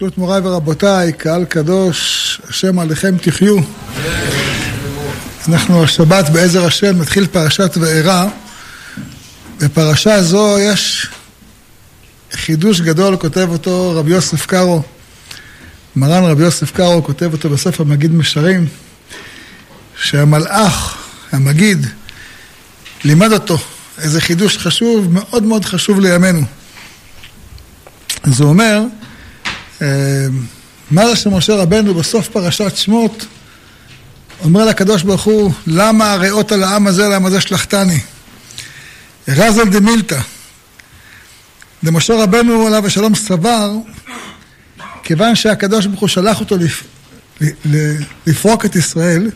ברשות מוריי ורבותיי, קהל קדוש, השם עליכם תחיו. אנחנו השבת בעזר השם מתחיל פרשת וארא. בפרשה זו יש חידוש גדול, כותב אותו רבי יוסף קארו. מרן רבי יוסף קארו כותב אותו בספר מגיד משרים, שהמלאך, המגיד, לימד אותו איזה חידוש חשוב, מאוד מאוד חשוב לימינו. הוא אומר, מה זה שמשה רבנו בסוף פרשת שמות אומר לקדוש ברוך הוא, למה הריאות על העם הזה, למה זה שלחתני? רזל דמילתא. למשה רבנו עליו השלום סבר, כיוון שהקדוש ברוך הוא שלח אותו לפ... לפרוק את ישראל,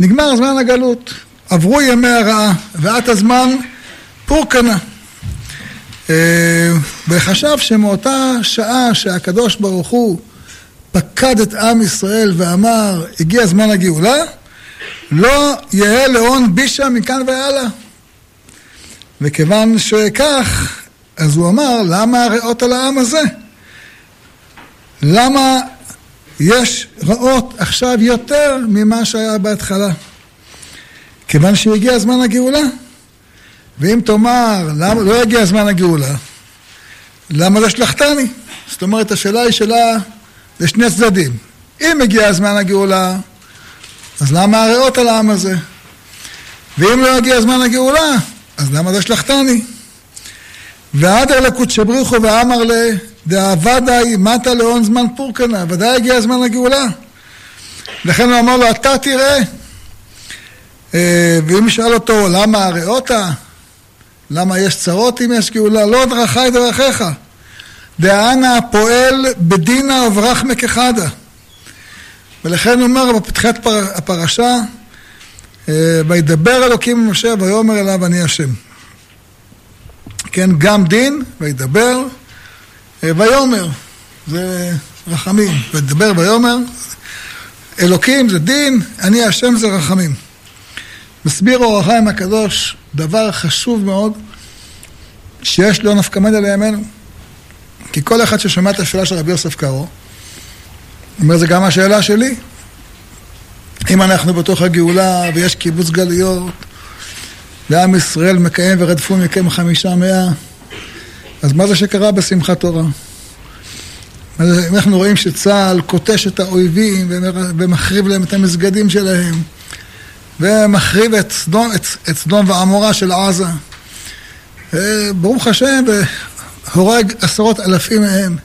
נגמר זמן הגלות, עברו ימי הרעה, ועת הזמן פורקנה. אה, וחשב שמאותה שעה שהקדוש ברוך הוא פקד את עם ישראל ואמר, הגיע זמן הגאולה, לא יהא לאון בישה מכאן והלאה. וכיוון שכך, אז הוא אמר, למה הרעות על העם הזה? למה יש רעות עכשיו יותר ממה שהיה בהתחלה? כיוון שהגיע זמן הגאולה. ואם תאמר, למה לא יגיע זמן הגאולה, למה לא שלחתני? זאת אומרת, השאלה היא שאלה לשני צדדים. אם הגיע זמן הגאולה, אז למה הריאות על העם הזה? ואם לא יגיע זמן הגאולה, אז למה לא שלחתני? ועדר לקודשא בריחו ואמר ל... דאבדי מטה להון זמן פורקנה, ודאי הגיע זמן הגאולה. לכן הוא אמר לו, אתה תראה. אה, ואם ישאל אותו, למה הריאותה? למה יש צרות אם יש גאולה? לא דרכי דרכיך. דאנה פועל בדינה וברחמא כחדה. ולכן אומר בפתחת הפרשה, אה, וידבר אלוקים עם משה ויאמר אליו אני השם. כן, גם דין, וידבר, אה, ויאמר, זה רחמים, וידבר ויאמר, אלוקים זה דין, אני השם זה רחמים. מסביר אור החיים הקדוש דבר חשוב מאוד שיש לו נפקא מינה לימינו. כי כל אחד ששומע את השאלה של רבי יוסף קארו, אומר זה גם השאלה שלי. אם אנחנו בתוך הגאולה ויש קיבוץ גלויות ועם ישראל מקיים ורדפו מכם חמישה מאה, אז מה זה שקרה בשמחת תורה? אנחנו רואים שצה"ל כותש את האויבים ומחריב להם את המסגדים שלהם ומחריב את סדום, את, את סדום ועמורה של עזה. ברוך השם, והורג עשרות אלפים מהם,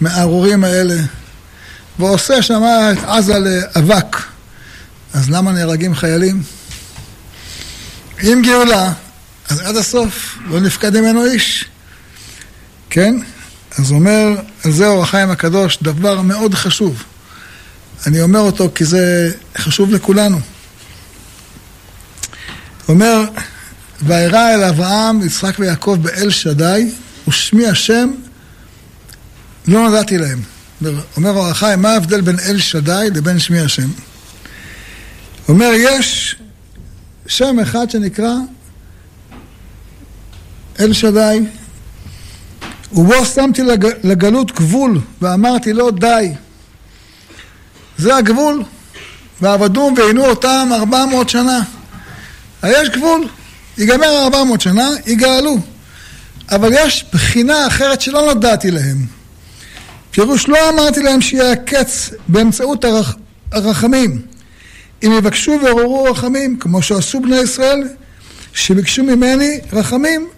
מהארורים האלה, ועושה שם את עזה לאבק. אז למה נהרגים חיילים? אם גאולה, אז עד הסוף לא נפקד ממנו איש. כן? אז אומר, זה אור החיים הקדוש, דבר מאוד חשוב. אני אומר אותו כי זה חשוב לכולנו. אומר, ואירע אל אברהם, יצחק ויעקב באל שדי, ושמי השם לא נדעתי להם. אומר אור החיים, מה ההבדל בין אל שדי לבין שמי השם? אומר, יש שם אחד שנקרא אל שדי, ובו שמתי לג... לגלות גבול, ואמרתי לו די. זה הגבול, ועבדום ועינו אותם ארבע מאות שנה. יש גבול, ייגמר ארבע מאות שנה, יגאלו. אבל יש בחינה אחרת שלא נודעתי להם. פירוש לא אמרתי להם שיהיה הקץ באמצעות הרח... הרחמים. אם יבקשו ועוררו רחמים, כמו שעשו בני ישראל, שביקשו ממני רחמים,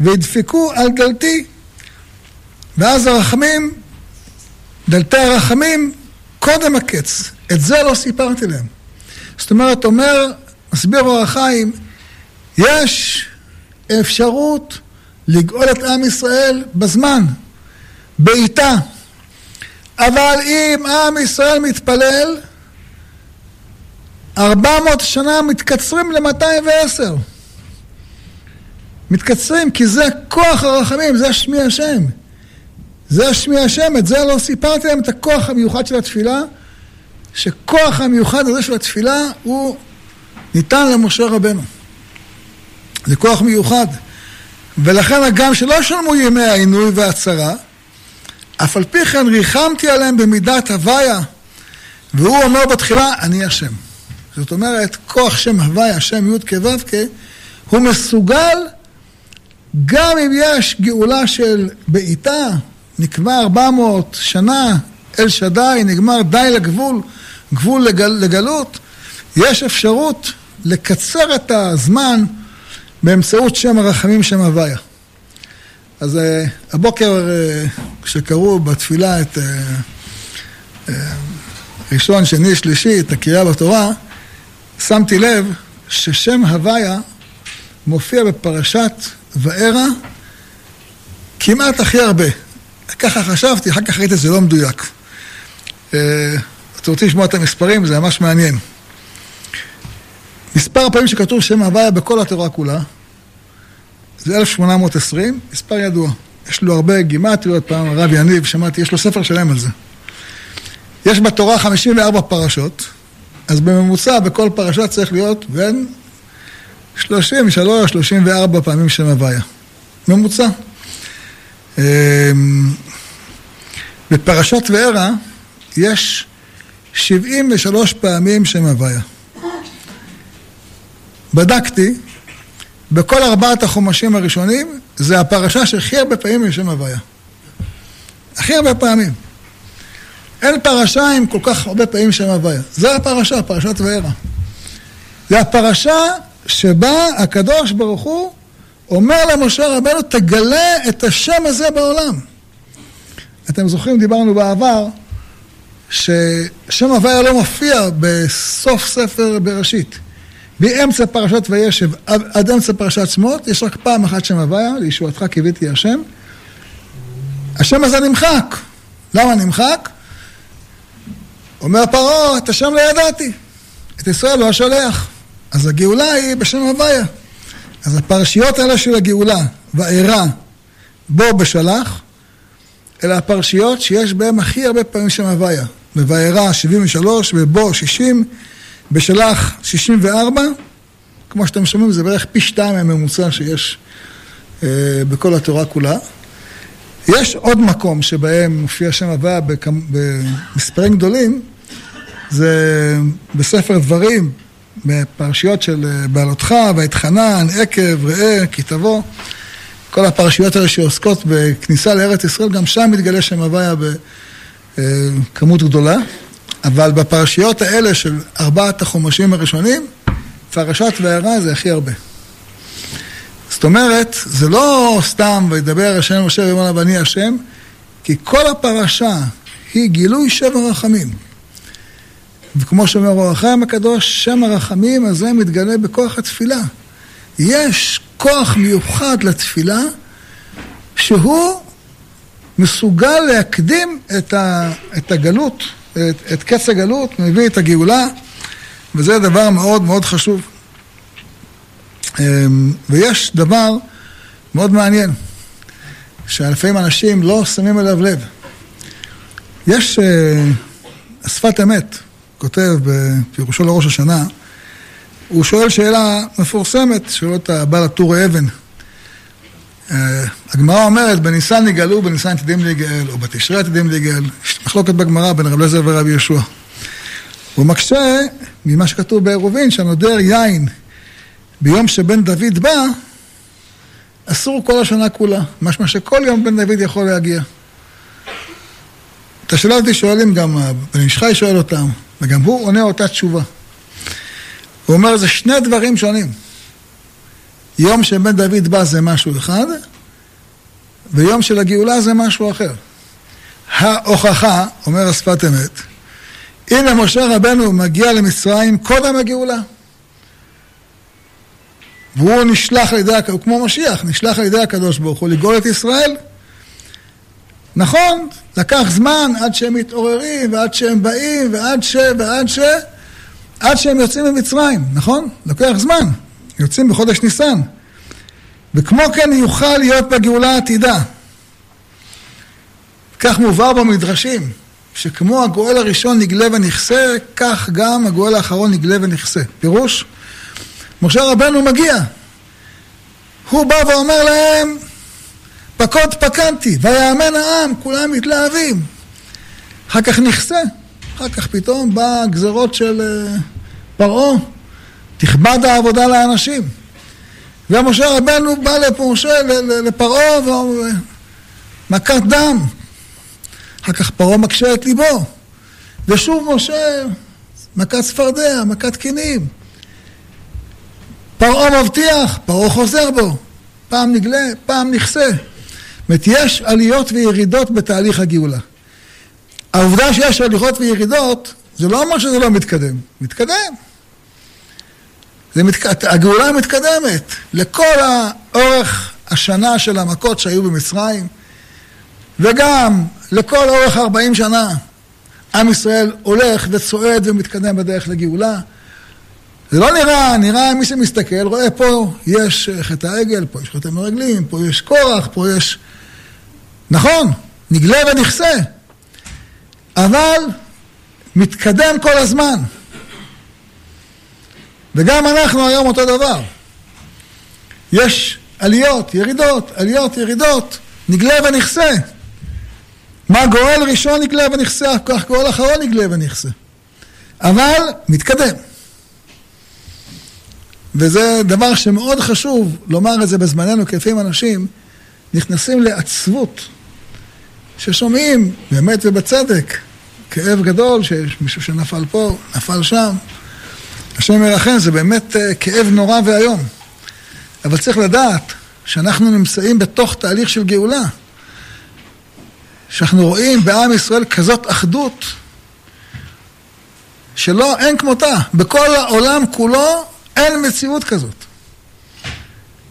וידפקו על דלתי. ואז הרחמים, דלתי הרחמים, קודם הקץ. את זה לא סיפרתי להם. זאת אומרת, אומר, מסביר אור החיים, יש אפשרות לגאול את עם ישראל בזמן, בעיטה. אבל אם עם ישראל מתפלל, ארבע מאות שנה מתקצרים למאתיים ועשר. מתקצרים כי זה כוח הרחמים, זה שמי השם. זה שמי השם, את זה לא סיפרתי להם, את הכוח המיוחד של התפילה, שכוח המיוחד הזה של התפילה הוא ניתן למשה רבנו. זה כוח מיוחד. ולכן הגם שלא שלמו ימי העינוי והצרה, אף על פי כן ריחמתי עליהם במידת הוויה. והוא אומר בתחילה, אני השם. זאת אומרת, כוח שם הוויה, שם י' כו' כ', הוא מסוגל, גם אם יש גאולה של בעיטה, נקבע 400 שנה, אל שדי, נגמר די לגבול, גבול לגל, לגלות, יש אפשרות לקצר את הזמן באמצעות שם הרחמים, שם הוויה. אז uh, הבוקר, uh, כשקראו בתפילה את uh, uh, ראשון, שני, שלישי, את הקריאה בתורה, שמתי לב ששם הוויה מופיע בפרשת וארא כמעט הכי הרבה. ככה חשבתי, אחר כך ראיתי שזה לא מדויק. אתם רוצים לשמוע את המספרים? זה ממש מעניין. מספר הפעמים שכתוב שם הוויה בכל התורה כולה, זה 1820, מספר ידוע. יש לו הרבה גימטריות, פעם הרב יניב, שמעתי, יש לו ספר שלם על זה. יש בתורה 54 פרשות, אז בממוצע בכל פרשה צריך להיות בין 33-34 פעמים שם הוויה. ממוצע. אמ, בפרשת וערה יש 73 פעמים שם הוויה. בדקתי, בכל ארבעת החומשים הראשונים, זה הפרשה שהכי הרבה פעמים יש שם הוויה. הכי הרבה פעמים. אין פרשה עם כל כך הרבה פעמים שם הוויה. זה הפרשה, פרשת וערה. זה הפרשה שבה הקדוש ברוך הוא אומר למשה רבנו, תגלה את השם הזה בעולם. אתם זוכרים, דיברנו בעבר, ששם הוויה לא מופיע בסוף ספר בראשית. מאמצע פרשת וישב עד אמצע פרשת שמות, יש רק פעם אחת שם הוויה, לישועתך קיוויתי השם. השם הזה נמחק. למה נמחק? אומר פרעה, את השם לא ידעתי, את ישראל לא אשלח. אז הגאולה היא בשם הוויה. אז הפרשיות האלה של הגאולה, וארא, בו בשלח, אלה הפרשיות שיש בהן הכי הרבה פעמים שם הוויה. בווארא 73, ובו 60, בשלח 64, כמו שאתם שומעים זה בערך פי שתיים מהממוצע שיש אה, בכל התורה כולה. יש עוד מקום שבהם מופיע שם הוויה במספרים גדולים, זה בספר דברים, בפרשיות של אה, בעלותך, ואתחנן, עקב, ראה, כי תבוא. כל הפרשיות האלה שעוסקות בכניסה לארץ ישראל, גם שם מתגלה שם הוויה בכמות גדולה. אבל בפרשיות האלה של ארבעת החומשים הראשונים, פרשת וערה זה הכי הרבה. זאת אומרת, זה לא סתם וידבר השם משה ואמר ואני השם, כי כל הפרשה היא גילוי שם הרחמים. וכמו שאומר אור החיים הקדוש, שם הרחמים הזה מתגלה בכוח התפילה. יש כוח מיוחד לתפילה שהוא מסוגל להקדים את, ה, את הגלות, את, את קץ הגלות, מביא את הגאולה, וזה דבר מאוד מאוד חשוב. אמ, ויש דבר מאוד מעניין, שלפעמים אנשים לא שמים אליו לב. יש אה, שפת אמת, כותב בפירושו לראש השנה, הוא שואל שאלה מפורסמת, שואל אותה בעל הטור אבן. אה, הגמרא אומרת, בניסן נגאלו, בניסן עתידים להיגאל, או בתשרי עתידים להיגאל. יש מחלוקת בגמרא בין רב לזר ורבי יהושע. הוא מקשה ממה שכתוב בעירובין, שהנודר יין ביום שבן דוד בא, אסור כל השנה כולה. משמע שכל יום בן דוד יכול להגיע. את השאלה הזאת שואלים גם, בן איש חי שואל אותם, וגם הוא עונה אותה תשובה. הוא אומר, זה שני דברים שונים. יום שבן דוד בא זה משהו אחד, ויום של הגאולה זה משהו אחר. ההוכחה, אומר השפת אמת, הנה משה רבנו מגיע למצרים קודם הגאולה. והוא נשלח על ידי, הוא כמו משיח, נשלח על ידי הקדוש ברוך הוא לגאול את ישראל. נכון, לקח זמן עד שהם מתעוררים, ועד שהם באים, ועד ש... ועד ש... עד שהם יוצאים ממצרים, נכון? לוקח זמן. יוצאים בחודש ניסן. וכמו כן יוכל להיות בגאולה העתידה. כך מובהר במדרשים, שכמו הגואל הראשון נגלה ונכסה, כך גם הגואל האחרון נגלה ונכסה. פירוש, משה רבנו מגיע. הוא בא ואומר להם, פקוד פקנתי, ויאמן העם, כולם מתלהבים. אחר כך נכסה, אחר כך פתאום באה הגזרות של uh, פרעה, תכבד העבודה לאנשים. ומשה רבנו בא לפורשה, לפרעה, מכת דם. אחר כך פרעה מקשה את ליבו. ושוב משה, מכת צפרדע, מכת קינים. פרעה מבטיח, פרעה חוזר בו. פעם נגלה, פעם נכסה. זאת יש עליות וירידות בתהליך הגאולה. העובדה שיש עליות וירידות, זה לא אומר שזה לא מתקדם. מתקדם. זה מת... הגאולה מתקדמת. לכל האורך השנה של המכות שהיו במצרים, וגם לכל אורך 40 שנה, עם ישראל הולך וצועד ומתקדם בדרך לגאולה. זה לא נראה, נראה מי שמסתכל, רואה פה יש חטא העגל, פה יש חטא המרגלים, פה יש קורח, פה יש... נכון, נגלה ונכסה, אבל מתקדם כל הזמן. וגם אנחנו היום אותו דבר. יש עליות, ירידות, עליות, ירידות, נגלה ונכסה. מה גואל ראשון נגלה ונכסה, כך גואל אחרון נגלה ונכסה. אבל מתקדם. וזה דבר שמאוד חשוב לומר את זה בזמננו, כי לפעמים אנשים נכנסים לעצבות, ששומעים, באמת ובצדק, כאב גדול שיש מישהו שנפל פה, נפל שם. השם ירחם, זה באמת אה, כאב נורא ואיום. אבל צריך לדעת שאנחנו נמצאים בתוך תהליך של גאולה. שאנחנו רואים בעם ישראל כזאת אחדות שלא, אין כמותה. בכל העולם כולו אין מציאות כזאת.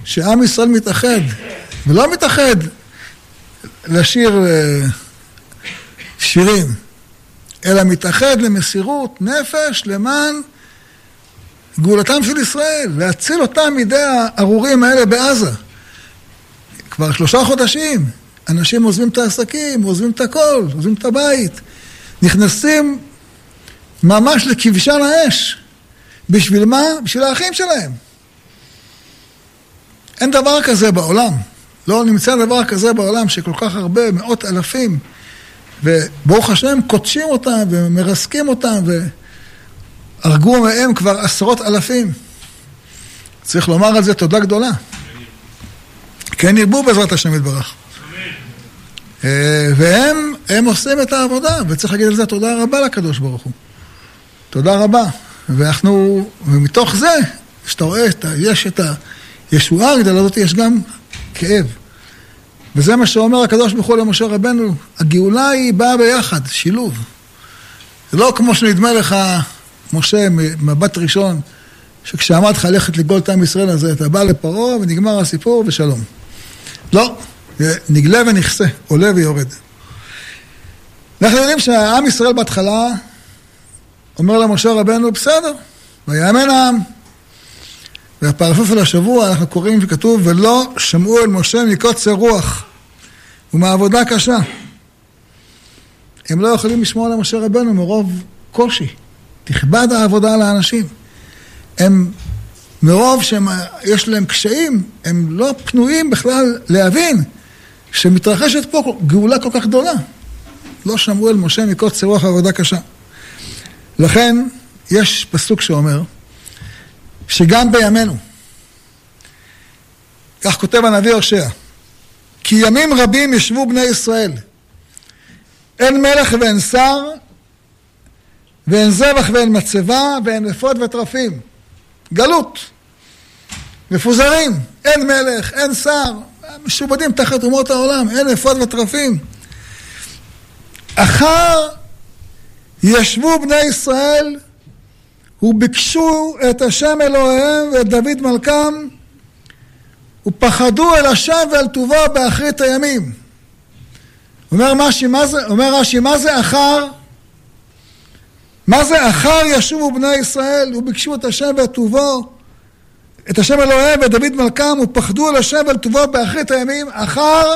שעם ישראל מתאחד, ולא מתאחד לשיר אה, שירים, אלא מתאחד למסירות נפש למען גאולתם של ישראל, להציל אותם מידי הארורים האלה בעזה. כבר שלושה חודשים, אנשים עוזבים את העסקים, עוזבים את הכל, עוזבים את הבית, נכנסים ממש לכבשן האש. בשביל מה? בשביל האחים שלהם. אין דבר כזה בעולם. לא נמצא דבר כזה בעולם שכל כך הרבה, מאות אלפים, וברוך השם, קודשים אותם ומרסקים אותם והרגו מהם כבר עשרות אלפים. צריך לומר על זה תודה גדולה. כן ירבו בעזרת השם יתברך. אה, והם הם עושים את העבודה, וצריך להגיד על זה תודה רבה לקדוש ברוך הוא. תודה רבה. ואנחנו, ומתוך זה, כשאתה רואה, יש את הישועה הגדולה הזאת, יש גם כאב. וזה מה שאומר הקדוש ברוך הוא למשה רבנו, הגאולה היא באה ביחד, שילוב. זה לא כמו שנדמה לך, משה, מבט ראשון, שכשעמד לך ללכת לגאול את עם ישראל הזה, אתה בא לפרעה ונגמר הסיפור ושלום. לא, נגלה ונכסה, עולה ויורד. אנחנו יודעים שהעם ישראל בהתחלה אומר למשה רבנו, בסדר, ויאמן העם. על השבוע אנחנו קוראים וכתוב, ולא שמעו אל משה מקוצר רוח ומעבודה קשה. הם לא יכולים לשמוע למשה רבנו מרוב קושי. תכבד העבודה על האנשים. הם, מרוב שיש להם קשיים, הם לא פנויים בכלל להבין שמתרחשת פה גאולה כל כך גדולה. לא שמעו אל משה מקוצר רוח ועבודה קשה. לכן, יש פסוק שאומר, שגם בימינו, כך כותב הנביא הושע, כי ימים רבים ישבו בני ישראל, אין מלך ואין שר, ואין זבח ואין מצבה, ואין אפוד וטרפים. גלות. מפוזרים, אין מלך, אין שר, משובדים תחת אומות העולם, אין אפוד וטרפים. אחר ישבו בני ישראל וביקשו את השם אלוהיהם ואת דוד מלכם ופחדו אל השם ואל טובו באחרית הימים. אומר רש"י, מה אומר רש"י, מה זה אחר? מה זה אחר ישובו בני ישראל וביקשו את השם ואת טובו, את השם אלוהיהם ואת דוד מלכם ופחדו אל השם ואל טובו באחרית הימים? אחר,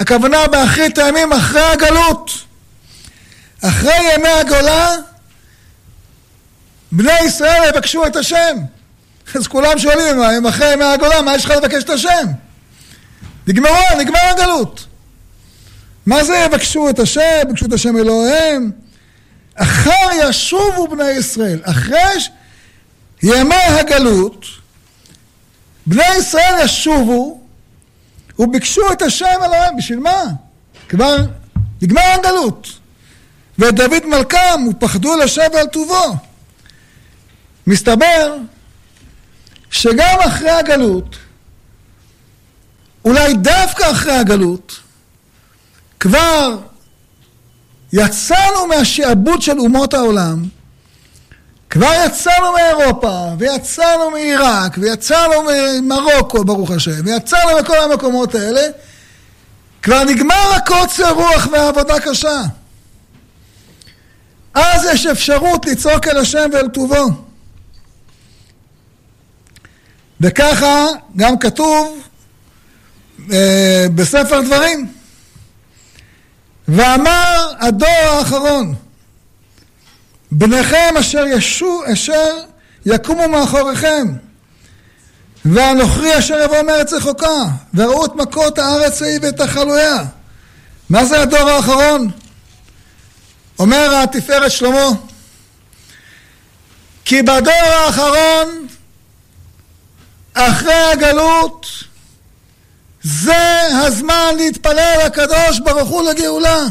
הכוונה באחרית הימים אחרי הגלות. אחרי ימי הגולה, בני ישראל יבקשו את השם. אז כולם שואלים, אם אחרי ימי הגולה, מה יש לך לבקש את השם? נגמרו, נגמר הגלות. מה זה יבקשו את השם, יבקשו את השם אלוהיהם? אחר ישובו בני ישראל, אחרי ימי הגלות, בני ישראל ישובו וביקשו את השם אלוהים, בשביל מה? כבר נגמר הגלות. ואת דוד מלכם, ופחדו לשב על טובו. מסתבר שגם אחרי הגלות, אולי דווקא אחרי הגלות, כבר יצאנו מהשעבוד של אומות העולם, כבר יצאנו מאירופה, ויצאנו מעיראק, ויצאנו ממרוקו, ברוך השם, ויצאנו מכל המקומות האלה, כבר נגמר הקוצר רוח והעבודה קשה. אז יש אפשרות לצעוק אל השם ואל טובו. וככה גם כתוב אה, בספר דברים. ואמר הדור האחרון, בניכם אשר ישו, אשר יקומו מאחוריכם, והנוכרי אשר יבוא מארץ רחוקה, וראו את מכות הארץ ההיא ואת החלויה. מה זה הדור האחרון? אומר התפארת שלמה, כי בדור האחרון, אחרי הגלות, זה הזמן להתפלל לקדוש ברוך הוא לגאולה.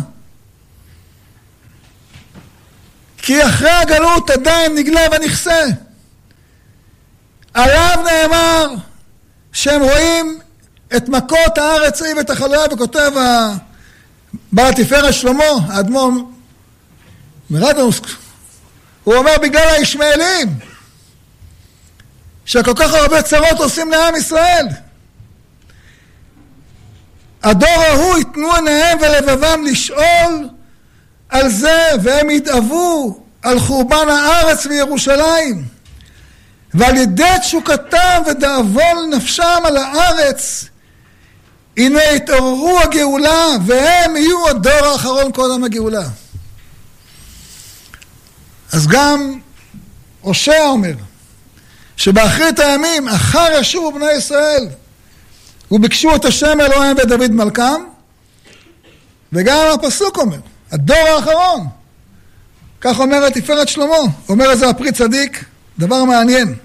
כי אחרי הגלות עדיין נגלה ונכסה. עליו נאמר שהם רואים את מכות הארץ ההיא ואת החלויה, וכותב בעל התפארת שלמה, האדמו"ר מרדנוסק, הוא אומר בגלל הישמעאלים, שכל כך הרבה צרות עושים לעם ישראל. הדור ההוא יתנו עיניהם ולבבם לשאול על זה, והם ידאבו על חורבן הארץ וירושלים. ועל ידי תשוקתם ודאבון נפשם על הארץ, הנה יתעוררו הגאולה, והם יהיו הדור האחרון קודם הגאולה. אז גם הושע אומר, שבאחרית הימים, אחר ישובו בני ישראל, וביקשו את השם אלוהים ואת דוד מלכם, וגם הפסוק אומר, הדור האחרון, כך אומר תפארת שלמה, אומר את זה הפרי צדיק, דבר מעניין.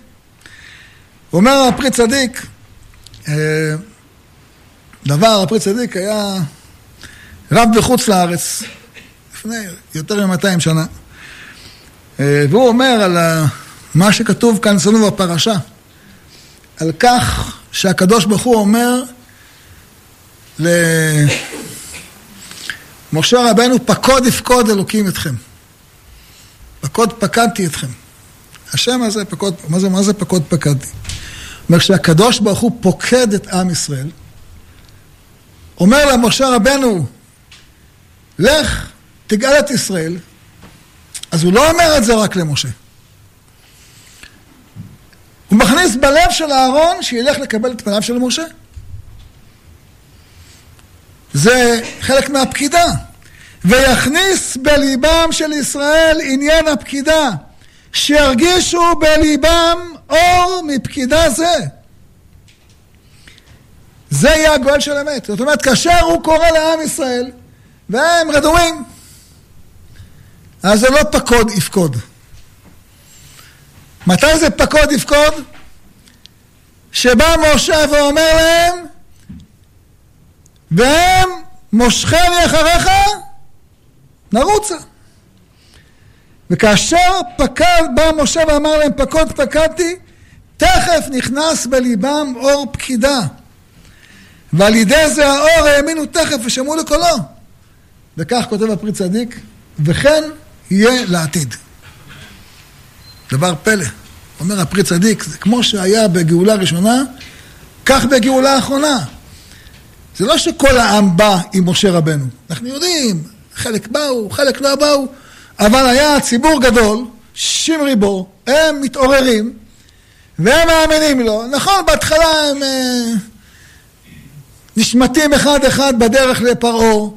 אומר הפרי צדיק, אה, דבר, הפרי צדיק היה רב בחוץ לארץ, לפני יותר מ-200 שנה, אה, והוא אומר על מה שכתוב כאן אצלנו בפרשה, על כך שהקדוש ברוך הוא אומר למשה רבנו, פקוד יפקוד אלוקים אתכם. פקוד פקדתי אתכם. השם הזה, פקוד, מה זה, מה זה פקוד פקדתי? אומר, כשהקדוש ברוך הוא פוקד את עם ישראל, אומר למשה רבנו, לך, תגאל את ישראל, אז הוא לא אומר את זה רק למשה. הוא מכניס בלב של אהרון שילך לקבל את פניו של משה. זה חלק מהפקידה. ויכניס בליבם של ישראל עניין הפקידה, שירגישו בליבם אור מפקידה זה. זה יהיה הגואל של אמת. זאת אומרת, כאשר הוא קורא לעם ישראל, והם רדומים, אז זה לא פקוד יפקוד. מתי זה פקוד יפקוד? שבא משה ואומר להם, והם מושכני אחריך, נרוצה. וכאשר פקד, בא משה ואמר להם, פקוד פקדתי, תכף נכנס בליבם אור פקידה. ועל ידי זה האור האמינו תכף ושמעו לקולו. וכך כותב הפרי צדיק, וכן יהיה לעתיד. דבר פלא. אומר הפרי צדיק, זה כמו שהיה בגאולה ראשונה, כך בגאולה האחרונה. זה לא שכל העם בא עם משה רבנו. אנחנו יודעים, חלק באו, חלק לא באו, אבל היה ציבור גדול, שישים ריבו, הם מתעוררים, והם מאמינים לו. נכון, בהתחלה הם אה, נשמטים אחד אחד בדרך לפרעה,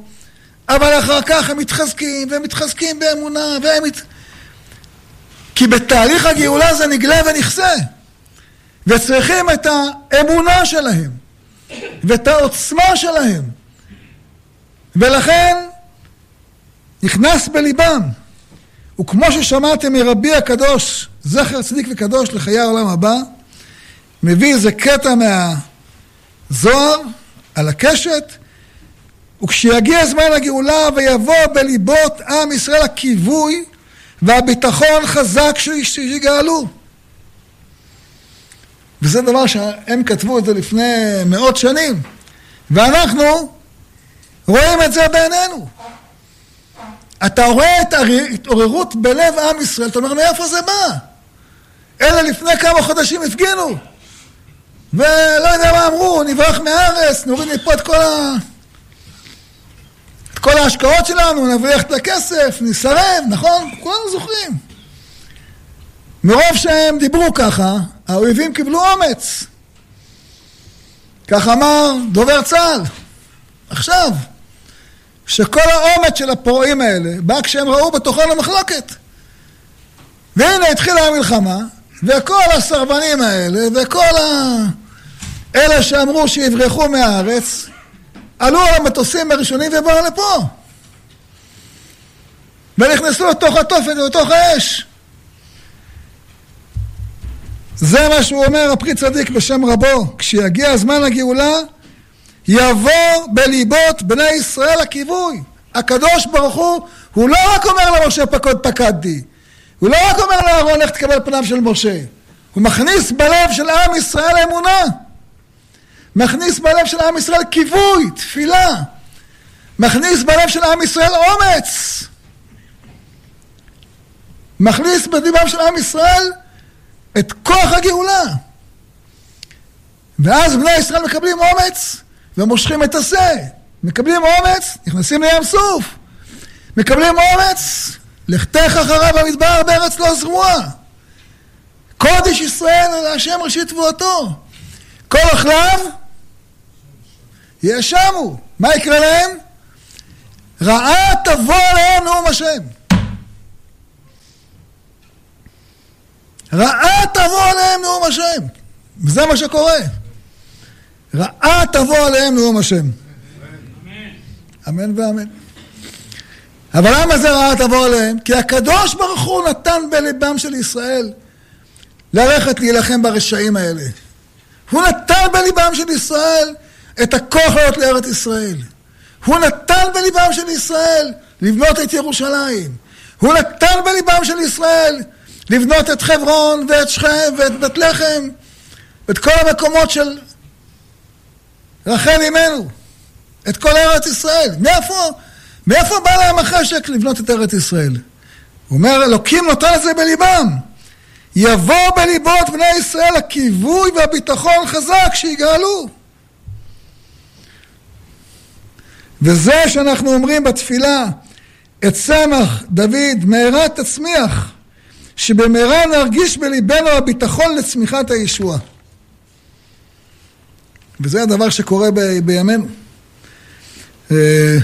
אבל אחר כך הם מתחזקים, והם מתחזקים באמונה, והם... מת... כי בתהליך הגאולה זה נגלה ונכסה, וצריכים את האמונה שלהם. ואת העוצמה שלהם. ולכן נכנס בליבם. וכמו ששמעתם מרבי הקדוש, זכר צדיק וקדוש לחיי העולם הבא, מביא איזה קטע מהזוהר על הקשת, וכשיגיע זמן הגאולה ויבוא בליבות עם ישראל הכיווי והביטחון חזק שיגאלו. וזה דבר שהם כתבו את זה לפני מאות שנים, ואנחנו רואים את זה בעינינו. אתה רואה את ההתעוררות בלב עם ישראל, אתה אומר, מאיפה זה בא? אלה לפני כמה חודשים הפגינו, ולא יודע מה אמרו, נברח מהארץ, נוריד מפה את כל, ה... כל ההשקעות שלנו, נבריח את הכסף, נסרב, נכון? כולנו זוכרים. מרוב שהם דיברו ככה, האויבים קיבלו אומץ. כך אמר דובר צה"ל. עכשיו, שכל האומץ של הפורעים האלה בא כשהם ראו בתוכנו מחלוקת. והנה התחילה המלחמה, וכל הסרבנים האלה, וכל ה... אלה שאמרו שיברחו מהארץ, עלו על המטוסים הראשונים ובאו לפה. ונכנסו לתוך התופת ולתוך האש. זה מה שהוא אומר הפרי צדיק בשם רבו, כשיגיע זמן הגאולה יבוא בליבות בני ישראל הכיווי. הקדוש ברוך הוא, הוא לא רק אומר למשה פקוד פקדתי, הוא לא רק אומר לאהרון לך תקבל פניו של משה, הוא מכניס בלב של עם ישראל אמונה, מכניס בלב של עם ישראל כיווי, תפילה, מכניס בלב של עם ישראל אומץ, מכניס בליבם של עם ישראל את כוח הגאולה. ואז בני ישראל מקבלים אומץ ומושכים את השה. מקבלים אומץ, נכנסים לים סוף. מקבלים אומץ, לכתך אחריו במדבר בארץ לא זרועה. קודש ישראל אל השם ראשית תבואתו. כל אוכליו יאשמו. מה יקרה להם? רעה תבוא עליהם נאום השם. רעה תבוא עליהם נאום השם. וזה מה שקורה. רעה תבוא עליהם נאום השם. אמן ואמן. אבל למה זה רעה תבוא עליהם? כי הקדוש ברוך הוא נתן בליבם של ישראל ללכת להילחם ברשעים האלה. הוא נתן בליבם של ישראל את הכוח לעלות לארץ ישראל. הוא נתן בליבם של ישראל לבנות את ירושלים. הוא נתן בליבם של ישראל לבנות את חברון ואת שכם ואת בית לחם ואת כל המקומות של רחל אימנו, את כל ארץ ישראל. מאיפה, מאיפה בא להם החשק לבנות את ארץ ישראל? הוא אומר, אלוקים נותן את זה בליבם. יבוא בליבות בני ישראל הכיווי והביטחון חזק שיגאלו. וזה שאנחנו אומרים בתפילה, את צמח דוד מהרה תצמיח, שבמהרה נרגיש בליבנו הביטחון לצמיחת הישועה. וזה הדבר שקורה ב, בימינו. אה,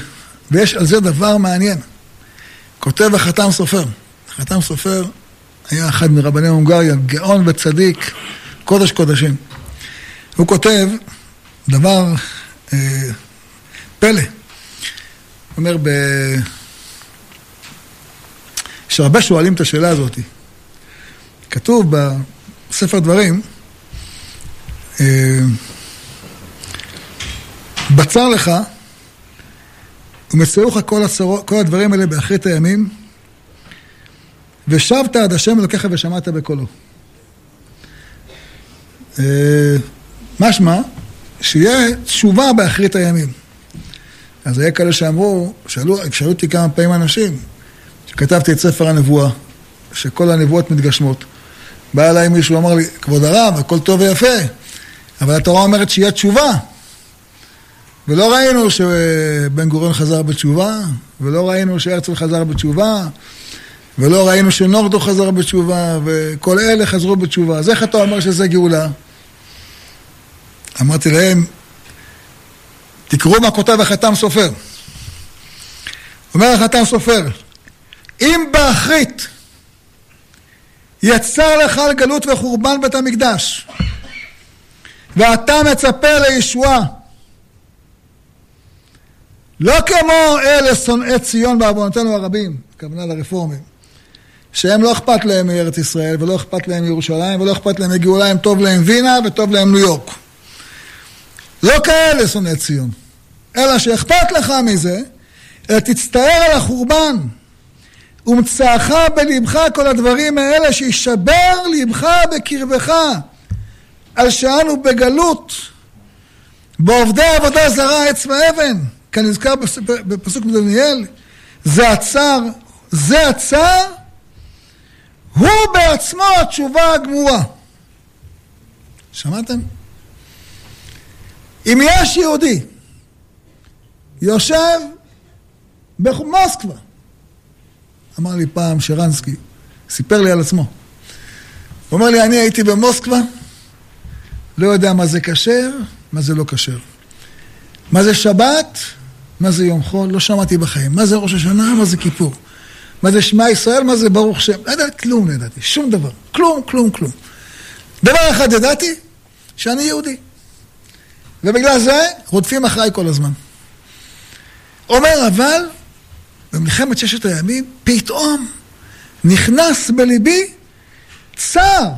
ויש על זה דבר מעניין. כותב החתם סופר. החתם סופר היה אחד מרבני הונגריה, גאון וצדיק, קודש קודשים. הוא כותב דבר אה, פלא. אומר, ב... יש הרבה שואלים את השאלה הזאת. כתוב בספר דברים, אה, בצר לך, ומצאו לך כל, הצרו, כל הדברים האלה באחרית הימים, ושבת עד השם אלוקיך ושמעת בקולו. אה, משמע, שיהיה תשובה באחרית הימים. אז היה כאלה שאמרו, שאלו, שאלו אותי כמה פעמים אנשים, שכתבתי את ספר הנבואה, שכל הנבואות מתגשמות. בא אליי מישהו, אמר לי, כבוד הרב, הכל טוב ויפה, אבל התורה אומרת שיהיה תשובה. ולא ראינו שבן גוריון חזר בתשובה, ולא ראינו שהרצל חזר בתשובה, ולא ראינו שנורדו חזר בתשובה, וכל אלה חזרו בתשובה. אז איך אתה אומר שזה גאולה? אמרתי להם, תקראו מה כותב החתם סופר. אומר החתם סופר, אם באחרית יצר לך על גלות וחורבן בית המקדש, ואתה מצפה לישועה לא כמו אלה שונאי ציון בעוונותינו הרבים, הכוונה לרפורמים, שהם לא אכפת להם מארץ ישראל ולא אכפת להם מירושלים ולא אכפת להם מגאולה, הם טוב להם וינה וטוב להם ניו יורק. לא כאלה שונאי ציון, אלא שאכפת לך מזה, אלא תצטער על החורבן. ומצאך בלבך כל הדברים האלה, שישבר לבך בקרבך, על שאנו בגלות, בעובדי עבודה זרה עץ ואבן, כנזכר בפסוק מדניאל, זה הצר, זה הצר, הוא בעצמו התשובה הגמורה. שמעתם? אם יש יהודי יושב במוסקבה, אמר לי פעם שרנסקי, סיפר לי על עצמו. הוא אומר לי, אני הייתי במוסקבה, לא יודע מה זה כשר, מה זה לא כשר. מה זה שבת, מה זה יום חול, לא שמעתי בחיים. מה זה ראש השנה, מה זה כיפור. מה זה שמע ישראל, מה זה ברוך שם. לא ידעתי כלום, לא ידעתי, שום דבר. כלום, כלום, כלום. דבר אחד ידעתי, שאני יהודי. ובגלל זה רודפים אחריי כל הזמן. אומר, אבל במלחמת ששת הימים, פתאום נכנס בליבי צער.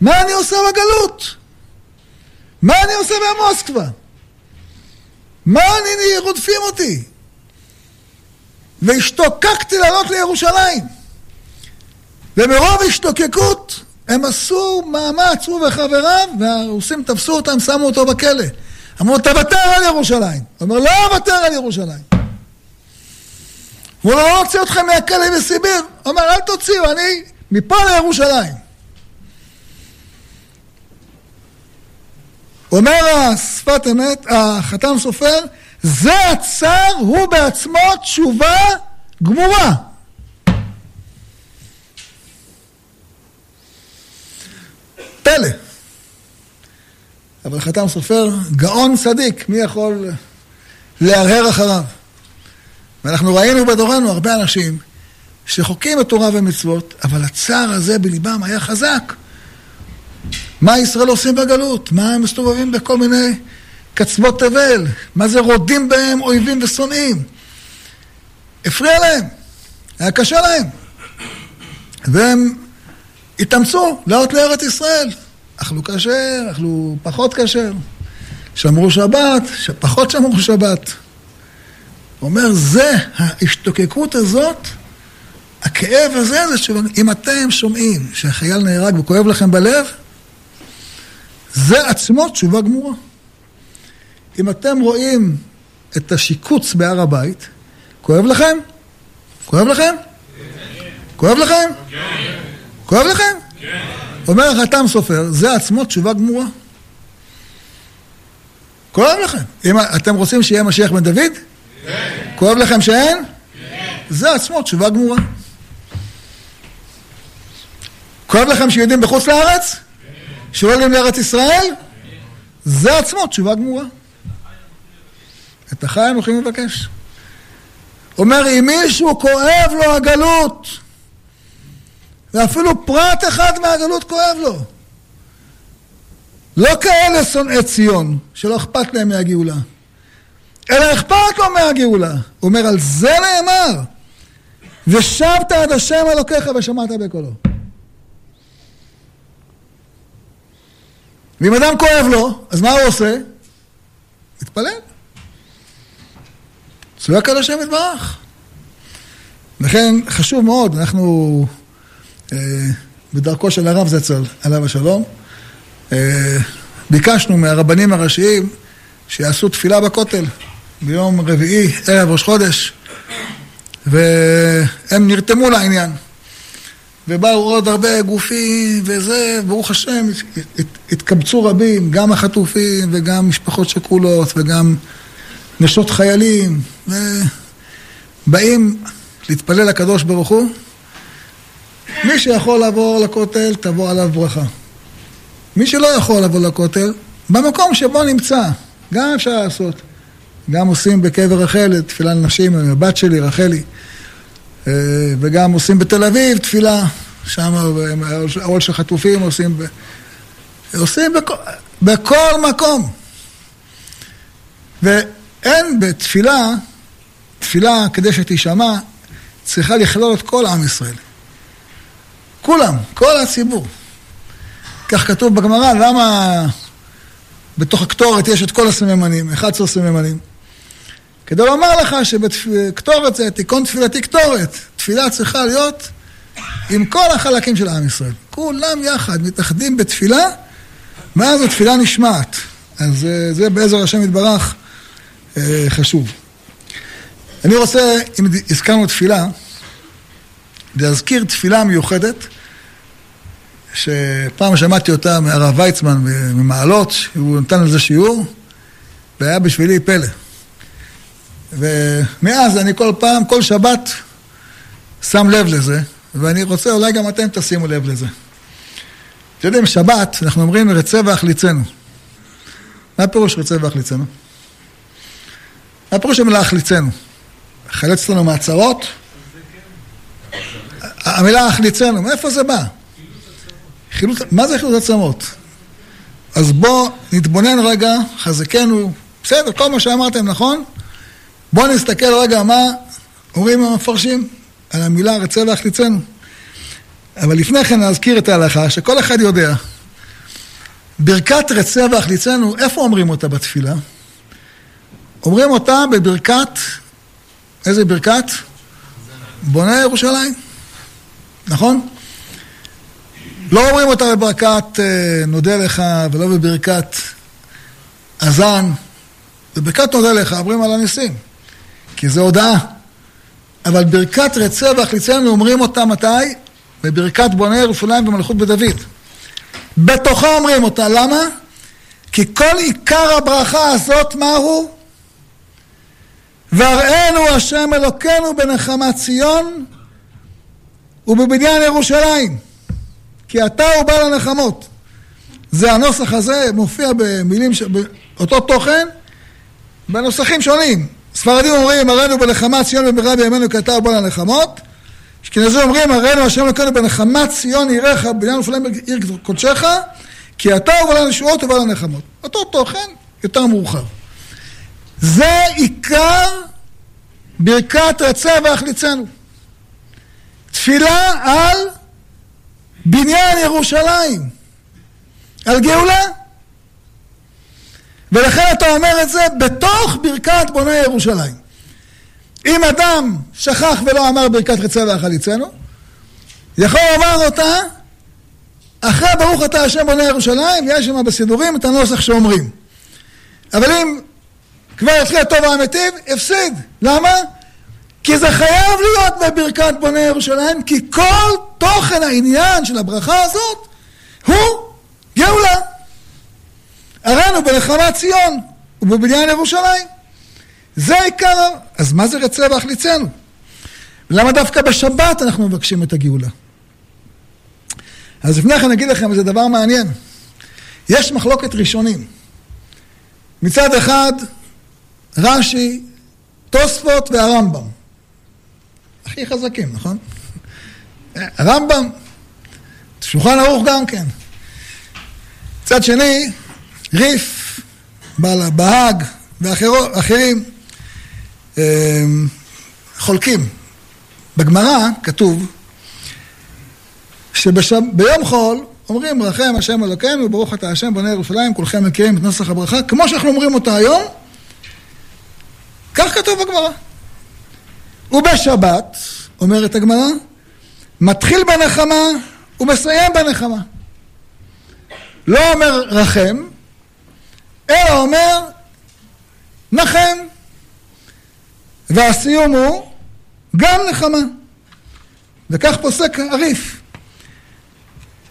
מה אני עושה בגלות? מה אני עושה במוסקבה? מה אני, רודפים אותי? והשתוקקתי לעלות לירושלים. ומרוב השתוקקות הם עשו מאמץ, הוא וחבריו, והרוסים תפסו אותם, שמו אותו בכלא. אמרו, תוותר על ירושלים. הוא אומר, לא אוותר על ירושלים. הוא לא רוצה אתכם מהכלא בסיביר. הוא אומר, אל תוציאו, אני מפה לירושלים. אומר השפת אמת, החתם סופר, זה הצר הוא בעצמו תשובה גמורה. פלא. אבל חתם סופר, גאון צדיק, מי יכול להרהר אחריו? ואנחנו ראינו בדורנו הרבה אנשים שחוקים את תורה ומצוות, אבל הצער הזה בליבם היה חזק. מה ישראל עושים בגלות? מה הם מסתובבים בכל מיני קצוות תבל? מה זה רודים בהם אויבים ושונאים? הפריע להם, היה קשה להם. והם התאמצו לעלות לארץ ישראל. אכלו כשר, אכלו פחות כשר, שמרו שבת, פחות שמרו שבת. הוא אומר, זה, ההשתוקקות הזאת, הכאב הזה, זה שאם אתם שומעים שהחייל נהרג וכואב לכם בלב, זה עצמו תשובה גמורה. אם אתם רואים את השיקוץ בהר הבית, כואב לכם? כואב לכם? כואב לכם? כואב לכם? אומר החתם סופר, זה עצמו תשובה גמורה. כואב לכם. אם אתם רוצים שיהיה משיח בן דוד? כן. כואב לכם שאין? כן. זה עצמו תשובה גמורה. כואב לכם שיהודים בחוץ לארץ? כן. שלא עולים לארץ ישראל? זה עצמו תשובה גמורה. את החיים הולכים לבקש. אומר, אם מישהו כואב לו הגלות, ואפילו פרט אחד מהגלות כואב לו, לא כאלה שונאי ציון, שלא אכפת להם מהגאולה. אלא אכפת לו מהגאולה. הוא אומר, על זה נאמר, ושבת עד השם אלוקיך ושמעת בקולו. ואם אדם כואב לו, אז מה הוא עושה? מתפלל. צועק על השם יתברך. לכן חשוב מאוד, אנחנו בדרכו של הרב זצ"ל, עליו השלום, אה, ביקשנו מהרבנים הראשיים שיעשו תפילה בכותל. ביום רביעי, ערב ראש חודש, והם נרתמו לעניין. ובאו עוד הרבה גופים וזה, ברוך השם, התקבצו רבים, גם החטופים וגם משפחות שכולות וגם נשות חיילים, ובאים להתפלל לקדוש ברוך הוא. מי שיכול לעבור לכותל, תבוא עליו ברכה. מי שלא יכול לבוא לכותל, במקום שבו נמצא, גם אפשר לעשות. גם עושים בקבר רחל תפילה לנשים, עם הבת שלי, רחלי. אה, וגם עושים בתל אביב תפילה, שם האוהל של חטופים עושים, ב... עושים בכל, בכל מקום. אין בתפילה, תפילה כדי שתישמע, צריכה לכלול את כל עם ישראל. כולם, כל הציבור. כך כתוב בגמרא, למה בתוך הקטורת יש את כל הסממנים, 11 סממנים? כדי לומר לך שבקטורת זה תיקון תפילתי קטורת. תפילה צריכה להיות עם כל החלקים של עם ישראל. כולם יחד מתאחדים בתפילה, ואז התפילה נשמעת. אז אה, זה בעזר השם יתברך אה, חשוב. אני רוצה, אם הזכרנו תפילה, להזכיר תפילה מיוחדת, שפעם שמעתי אותה מהרב ויצמן ממעלות, שהוא נתן על זה שיעור, והיה בשבילי פלא. ומאז אני כל פעם, כל שבת, שם לב לזה, ואני רוצה, אולי גם אתם תשימו לב לזה. אתם יודעים, שבת, אנחנו אומרים רצה והחליצנו. מה הפירוש רצה והחליצנו? מה הפירוש המילה החליצנו? חלץ לנו מהצרות? המילה החליצנו, מאיפה זה בא? חילוץ, מה זה חילוץ עצמות? אז בואו נתבונן רגע, חזקנו, בסדר, כל מה שאמרתם נכון? בואו נסתכל רגע מה אומרים המפרשים על המילה רצה והחליצנו. אבל לפני כן נזכיר את ההלכה שכל אחד יודע. ברכת רצה והחליצנו, איפה אומרים אותה בתפילה? אומרים אותה בברכת, איזה ברכת? בונה ירושלים, נכון? לא אומרים אותה בברכת אה, נודה לך ולא בברכת אזן. בברכת נודה לך אומרים על הניסים, כי זה הודעה. אבל ברכת רצה והחליצנו אומרים אותה מתי? בברכת בונה ירושלים במלכות בדוד. בתוכה אומרים אותה, למה? כי כל עיקר הברכה הזאת, מהו? והראינו השם אלוקינו בנחמת ציון ובבניין ירושלים. כי אתה הוא בעל הנחמות. זה הנוסח הזה, מופיע במילים, באותו תוכן, בנוסחים שונים. ספרדים אומרים, הראינו בנחמת ציון ובמהרה בימינו כי אתה הוא בעל הנחמות. אשכנזים אומרים, הראינו השם אלוקינו בנחמת ציון עירך, בניין ירושלים עיר קודשך, כי אתה הוא בעל הנשואות ובעל הנחמות. אותו תוכן, יותר מאוחר. זה עיקר ברכת רצה והחליצנו. תפילה על בניין ירושלים, על גאולה. ולכן אתה אומר את זה בתוך ברכת בוני ירושלים. אם אדם שכח ולא אמר ברכת רצה והחליצנו, יכול לומר אותה אחרי ברוך אתה השם בוני ירושלים, יש שם בסידורים את הנוסח שאומרים. אבל אם כבר התחיל הטוב האמיתיו, הפסיד. למה? כי זה חייב להיות בברכת בוני ירושלים, כי כל תוכן העניין של הברכה הזאת הוא גאולה. הראינו בנחמת ציון ובבניין ירושלים. זה העיקר, אז מה זה רצה והחליצנו? למה דווקא בשבת אנחנו מבקשים את הגאולה? אז לפני כן אגיד לכם איזה דבר מעניין. יש מחלוקת ראשונים. מצד אחד, רש"י, תוספות והרמב"ם. הכי חזקים, נכון? הרמב"ם, שולחן ערוך גם כן. מצד שני, ריף, בעל הבהג ואחרים אמ, חולקים. בגמרא כתוב שביום חול אומרים רחם השם אלוקינו ברוך אתה השם בונה ירושלים כולכם מכירים את נוסח הברכה כמו שאנחנו אומרים אותה היום כך כתוב בגמרא ובשבת אומרת הגמרא מתחיל בנחמה ומסיים בנחמה לא אומר רחם אלא אומר נחם והסיום הוא גם נחמה. וכך פוסק הריף.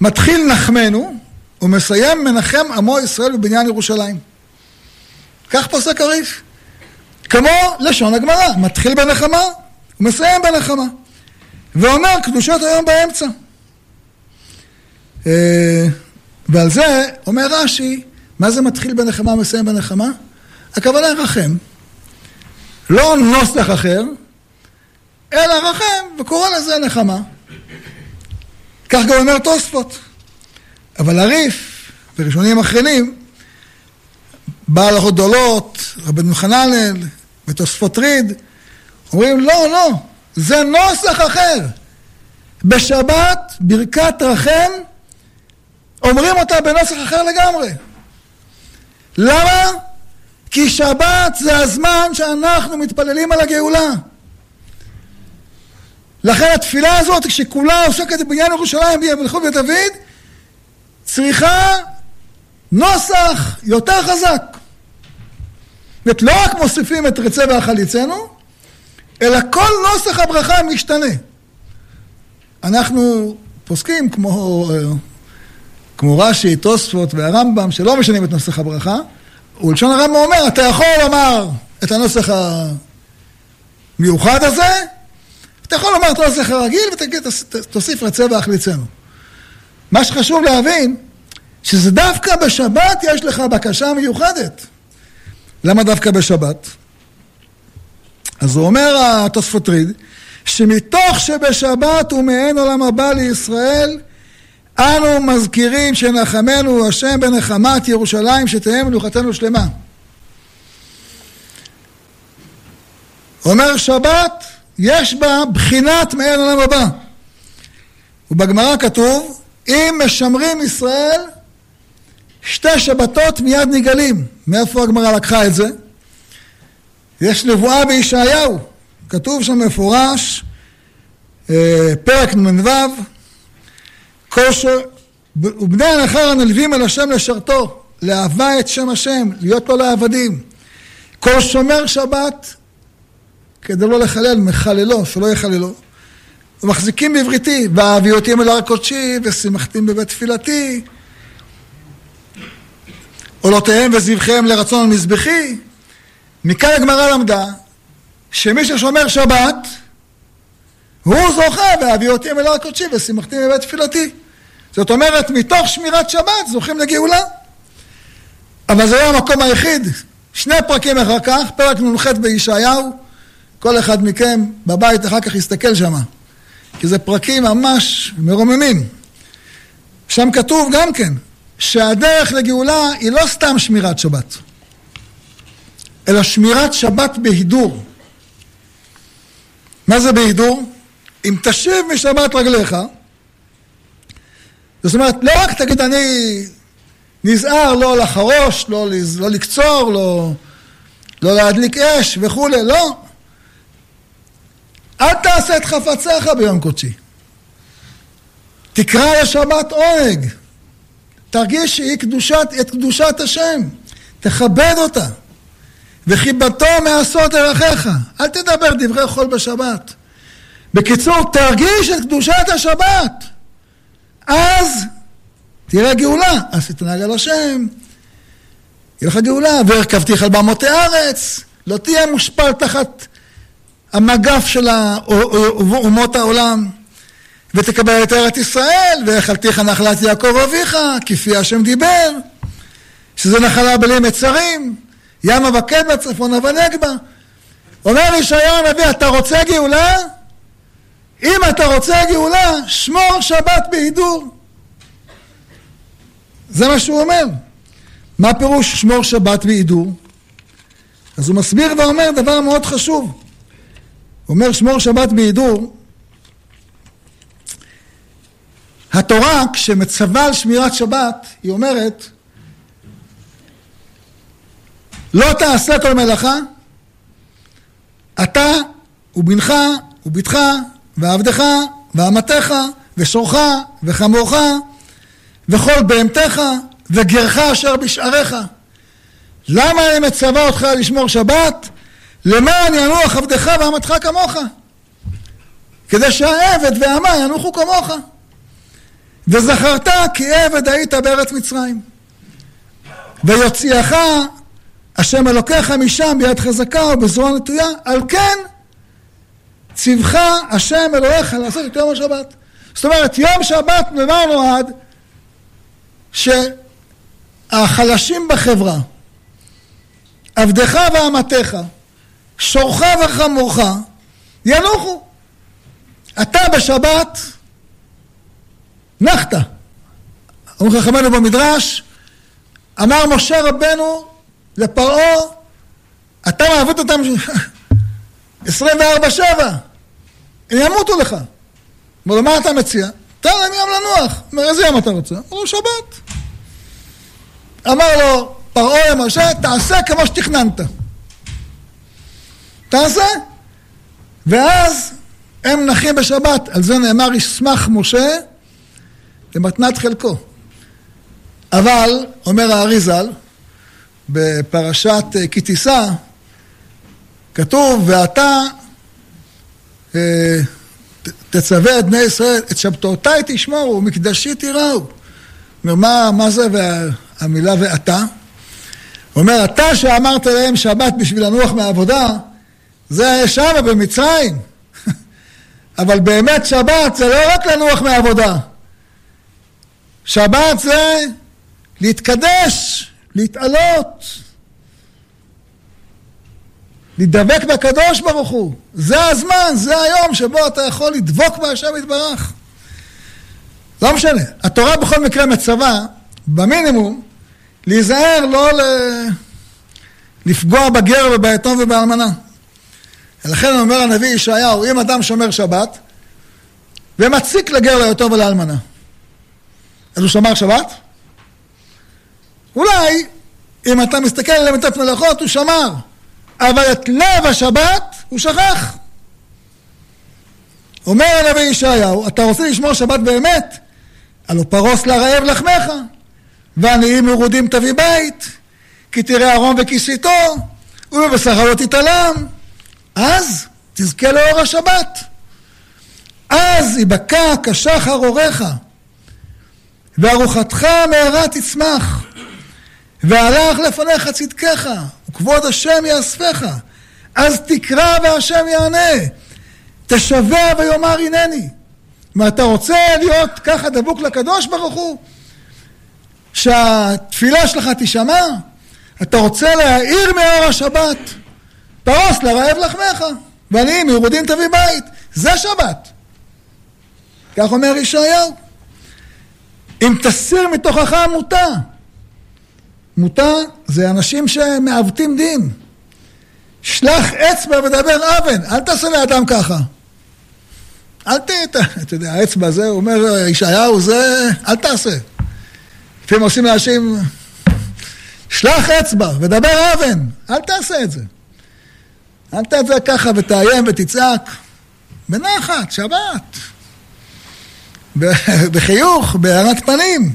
מתחיל נחמנו ומסיים מנחם עמו ישראל בבניין ירושלים. כך פוסק הריף. כמו לשון הגמרא, מתחיל בנחמה ומסיים בנחמה. ואומר קדושת היום באמצע. אה, ועל זה אומר רש"י, מה זה מתחיל בנחמה ומסיים בנחמה? הכוונה רחם. לא נוסח אחר, אלא רחם, וקורא לזה נחמה. כך גם אומר תוספות. אבל הריף וראשונים אחרים בעל הגדולות, רבן חננאל ותוספות ריד, אומרים לא, לא, זה נוסח אחר. בשבת ברכת רחם אומרים אותה בנוסח אחר לגמרי. למה? כי שבת זה הזמן שאנחנו מתפללים על הגאולה. לכן התפילה הזאת, כשכולה עוסקת בבניין ירושלים במלכות בית דוד, צריכה נוסח יותר חזק. זאת אומרת, לא רק מוסיפים את רצה והחליצנו, אלא כל נוסח הברכה משתנה. אנחנו פוסקים כמו, כמו רש"י, תוספות והרמב"ם, שלא משנים את נוסח הברכה, ולשון הרמב"ם אומר, אתה יכול לומר את הנוסח המיוחד הזה, אתה יכול לומר את הנוסח הרגיל ותוסיף רצה והחליצנו. מה שחשוב להבין, שזה דווקא בשבת יש לך בקשה מיוחדת. למה דווקא בשבת? אז הוא אומר התוספות ריד, שמתוך שבשבת ומעין עולם הבא לישראל, אנו מזכירים שנחמנו השם בנחמת ירושלים, שתהיה מנוחתנו שלמה. אומר שבת, יש בה בחינת מעין עולם הבא. ובגמרא כתוב, אם משמרים ישראל, שתי שבתות מיד נגאלים. מאיפה הגמרא לקחה את זה? יש נבואה בישעיהו, כתוב שם מפורש, אה, פרק נ"ו, ובני הנכר הנלווים אל השם לשרתו, לאהבה את שם השם, להיות לו לעבדים. כל שומר שבת, כדי לא לחלל, מחללו, שלא יחללו. ומחזיקים בבריתי, ואהבי אותי אל הר קודשי, ושימחתים בבית תפילתי. עולותיהם וזבחיהם לרצון על מזבחי. מכאן הגמרא למדה שמי ששומר שבת, הוא זוכה ואביא אותי אל הר קודשי ושימחתי בבית תפילתי. זאת אומרת, מתוך שמירת שבת זוכים לגאולה. אבל זה לא המקום היחיד. שני פרקים אחר כך, פרק נ"ח בישעיהו, כל אחד מכם בבית אחר כך יסתכל שמה. כי זה פרקים ממש מרוממים. שם כתוב גם כן, שהדרך לגאולה היא לא סתם שמירת שבת, אלא שמירת שבת בהידור. מה זה בהידור? אם תשיב משבת רגליך, זאת אומרת, לא רק תגיד אני נזהר לא לחרוש, לא, לא לקצור, לא, לא להדליק אש וכולי, לא. אל תעשה את חפציך ביום קודשי. תקרא לשבת עונג. תרגיש שהיא קדושת, את קדושת השם. תכבד אותה. וחיבתו מעשות דרכיך. אל תדבר דברי חול בשבת. בקיצור, תרגיש את קדושת השבת. אז תראה גאולה. אז תתנהג על השם. תהיה לך גאולה. והרכבתיך על במותי ארץ. לא תהיה מושפל תחת המגף של אומות העולם. ותקבל את ארץ ישראל, ויכלתיך נחלת יעקב אביך, כפי השם דיבר, שזה נחלה בלי מצרים, ימה וקדמה, צפונה ונגבה. אומר ישעיהו הנביא, אתה רוצה גאולה? אם אתה רוצה גאולה, שמור שבת בהידור. זה מה שהוא אומר. מה פירוש שמור שבת בהידור? אז הוא מסביר ואומר דבר מאוד חשוב. הוא אומר שמור שבת בהידור, התורה, כשמצווה על שמירת שבת, היא אומרת, לא תעשה כל מלאכה, אתה ובנך ובתך ועבדך ואמתך ושורך וחמורך וכל בהמתך וגרך אשר בשעריך. למה אני מצווה אותך לשמור שבת? למען ינוח עבדך ואמתך כמוך. כדי שהעבד והאמה ינוחו כמוך. וזכרת כי עבד היית בארץ מצרים. ויוציאך השם אלוקיך משם ביד חזקה ובזרוע נטויה, על כן ציווך השם אלוהיך לעשות את יום השבת. זאת אומרת, יום שבת למה נועד? שהחלשים בחברה, עבדך ואמתך, שורך וחמורך, ינוחו. אתה בשבת נחת. אומרים חכמינו במדרש, אמר משה רבנו לפרעה, אתה מעבוד אותם 24-7, הם ימותו לך. אמר לו, מה אתה מציע? תן להם יום לנוח. אומר, איזה יום אתה רוצה? אמר לו, שבת. אמר לו, פרעה למשה, תעשה כמו שתכננת. תעשה. ואז הם נחים בשבת. על זה נאמר, ישמח משה למתנת חלקו. אבל, אומר הארי ז"ל, בפרשת אה, כי תישא, כתוב, ואתה אה, תצווה את בני ישראל, את שבתותיי תשמורו, מקדשי תיראו. אומר, מה, מה זה המילה ואתה? הוא אומר, אתה שאמרת להם שבת בשביל לנוח מהעבודה, זה היה שם במצרים. אבל באמת שבת זה לא רק לנוח מהעבודה. שבת זה להתקדש, להתעלות, להידבק בקדוש ברוך הוא. זה הזמן, זה היום שבו אתה יכול לדבוק בהשם יתברך. לא משנה. התורה בכל מקרה מצווה, במינימום, להיזהר לא ל... לפגוע בגר וביתום ובאלמנה. ולכן אומר הנביא ישעיהו, אם אדם שומר שבת ומציק לגר ליתום ולאלמנה, אז הוא שמר שבת? אולי, אם אתה מסתכל על למיטת מלאכות, הוא שמר. אבל את לב השבת הוא שכח. אומר הנביא ישעיהו, אתה רוצה לשמור שבת באמת? הלא פרוס לרעב לחמך, ועניים מרודים תביא בית, כי תראה ארון וכיסיתו, ובבשרך לא תתעלם. אז תזכה לאור השבת. אז יבקע כשחר אורך, וארוחתך מהרה תצמח, והלך לפניך צדקך, וכבוד השם יאספך. אז תקרא והשם יענה, תשבע ויאמר הנני. מה אתה רוצה להיות ככה דבוק לקדוש ברוך הוא? שהתפילה שלך תישמע? אתה רוצה להאיר מאור השבת? פרוס לרעב לחמך, ועניים ירודים תביא בית. זה שבת. כך אומר ישעיהו. אם תסיר מתוכך מותה. מותה זה אנשים שמעוותים דין. שלח אצבע ודבר אבן, אל תעשה לאדם ככה. אל ת... אתה יודע, האצבע הזה, הוא אומר ישעיהו, זה, אל תעשה. לפעמים עושים לאנשים, שלח אצבע ודבר אבן, אל תעשה את זה. אל תעשה ככה ותאיים ותצעק. בנחת, שבת. בחיוך, בהערת פנים.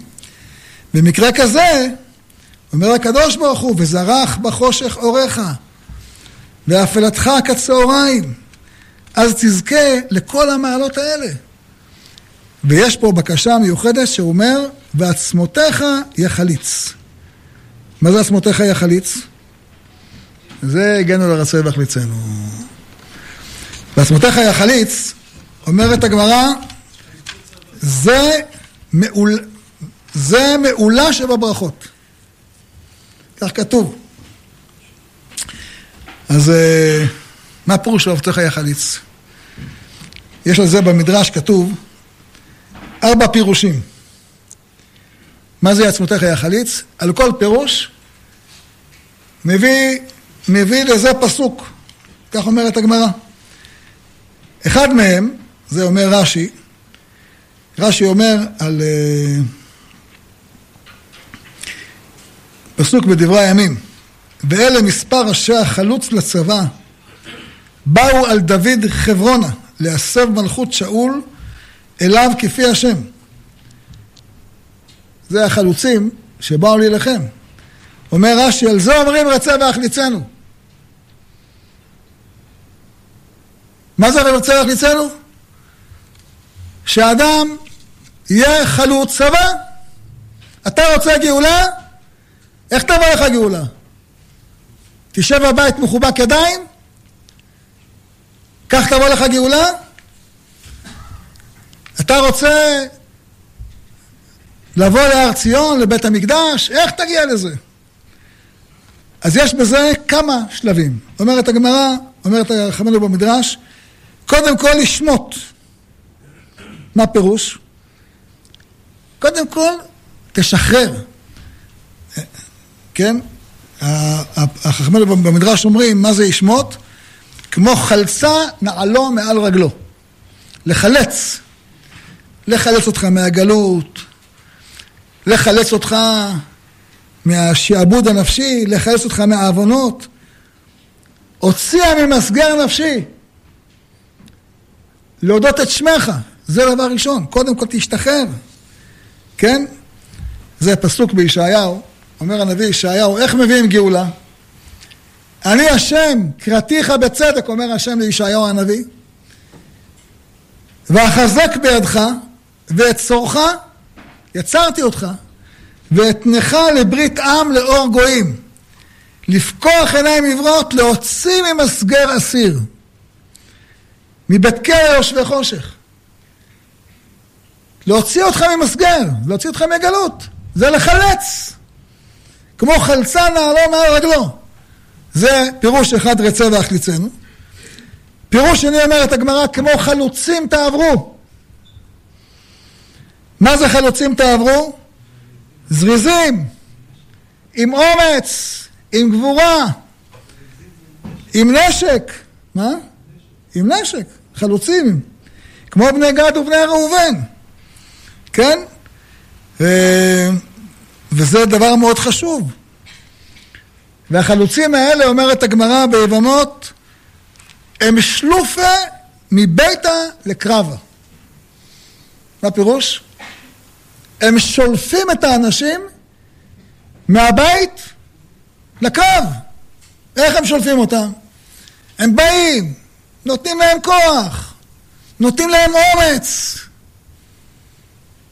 במקרה כזה, אומר הקדוש ברוך הוא, וזרח בחושך אורך, ואפלתך כצהריים, אז תזכה לכל המעלות האלה. ויש פה בקשה מיוחדת שאומר, ועצמותיך יחליץ. מה זה עצמותיך יחליץ? זה הגענו לרצוי והחליצנו. ועצמותיך יחליץ, אומרת הגמרא, זה, מעול, זה מעולה שבברכות. כך כתוב. אז אה, מה פירוש ואהבתך יחליץ? יש על זה במדרש כתוב ארבע פירושים. מה זה עצמותיך יחליץ? על כל פירוש מביא, מביא לזה פסוק, כך אומרת הגמרא. אחד מהם, זה אומר רש"י, רש"י אומר על uh, פסוק בדברי הימים, ואלה מספר ראשי החלוץ לצבא, באו על דוד חברונה להסב מלכות שאול אליו כפי השם. זה החלוצים שבאו להילחם. אומר רש"י, על זה אומרים רצה והחליצנו. מה זה רצה והחליצנו? שאדם יהיה חלוץ צבא. אתה רוצה גאולה? איך תבוא לך גאולה? תשב בבית מחובק ידיים? כך תבוא לך גאולה? אתה רוצה לבוא להר ציון, לבית המקדש? איך תגיע לזה? אז יש בזה כמה שלבים. אומרת הגמרא, אומרת חמנו במדרש, קודם כל לשמוט. מה פירוש? קודם כל, תשחרר. כן? החכמים במדרש אומרים, מה זה ישמוט? כמו חלצה נעלו מעל רגלו. לחלץ. לחלץ אותך מהגלות, לחלץ אותך מהשעבוד הנפשי, לחלץ אותך מהעוונות. הוציאה ממסגר נפשי. להודות את שמך, זה דבר ראשון. קודם כל תשתחרר, כן? זה פסוק בישעיהו, אומר הנביא ישעיהו, איך מביאים גאולה? אני השם, קראתיך בצדק, אומר השם לישעיהו הנביא, ואחזק בידך ואת צורך, יצרתי אותך, ואתנך לברית עם לאור גויים, לפקוח עיניים עברות, להוציא ממסגר אסיר, מבית כלא יושבי חושך. להוציא אותך ממסגר, להוציא אותך מגלות, זה לחלץ. כמו חלצה נעלו מעל רגלו. זה פירוש אחד רצה והחליצנו. פירוש שני אומרת הגמרא, כמו חלוצים תעברו. מה זה חלוצים תעברו? זריזים, עם אומץ, עם גבורה, עם נשק. מה? עם נשק, חלוצים. כמו בני גד ובני ראובן. כן? וזה דבר מאוד חשוב. והחלוצים האלה, אומרת הגמרא ביבמות, הם שלופה מביתה לקרבה. מה פירוש? הם שולפים את האנשים מהבית לקרב. איך הם שולפים אותם? הם באים, נותנים להם כוח, נותנים להם אומץ.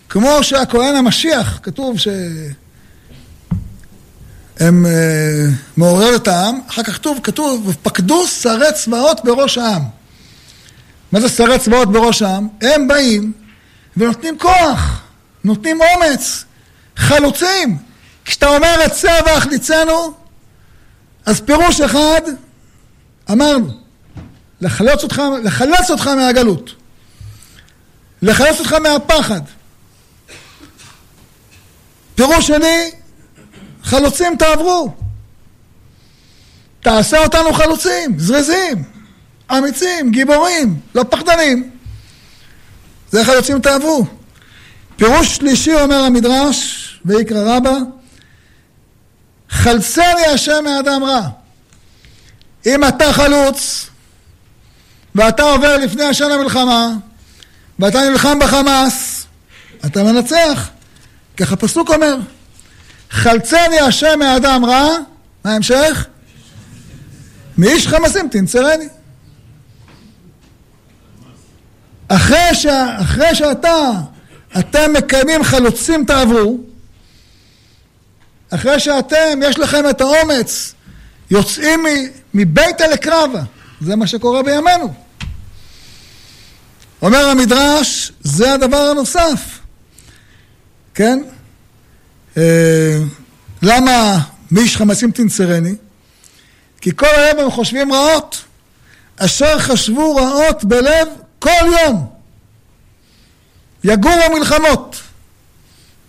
כמו שהכהן המשיח, כתוב ש... הם אה, מעורר את העם, אחר כך כתוב, כתוב, ופקדו שרי צבאות בראש העם. מה זה שרי צבאות בראש העם? הם באים ונותנים כוח, נותנים אומץ, חלוצים. כשאתה אומר את צא והחליצנו, אז פירוש אחד, אמרנו, לחלץ אותך, לחלץ אותך מהגלות, לחלץ אותך מהפחד. פירוש שני, חלוצים תעברו. תעשה אותנו חלוצים, זריזים, אמיצים, גיבורים, לא פחדנים. זה חלוצים תעברו. פירוש שלישי אומר המדרש, ויקרא רבה, חלצני השם מאדם רע. אם אתה חלוץ, ואתה עובר לפני השם למלחמה, ואתה נלחם בחמאס, אתה מנצח. כך הפסוק אומר. חלצני השם מאדם רע, מה ההמשך? מאיש חמסים תנצרני. אחרי, ש... אחרי שאתה, אתם מקיימים חלוצים תעברו, אחרי שאתם, יש לכם את האומץ, יוצאים מביתה לקרבה, זה מה שקורה בימינו. אומר המדרש, זה הדבר הנוסף, כן? אה, למה מאיש חמסים תנצרני? כי כל היום הם חושבים רעות, אשר חשבו רעות בלב כל יום. יגורו מלחמות.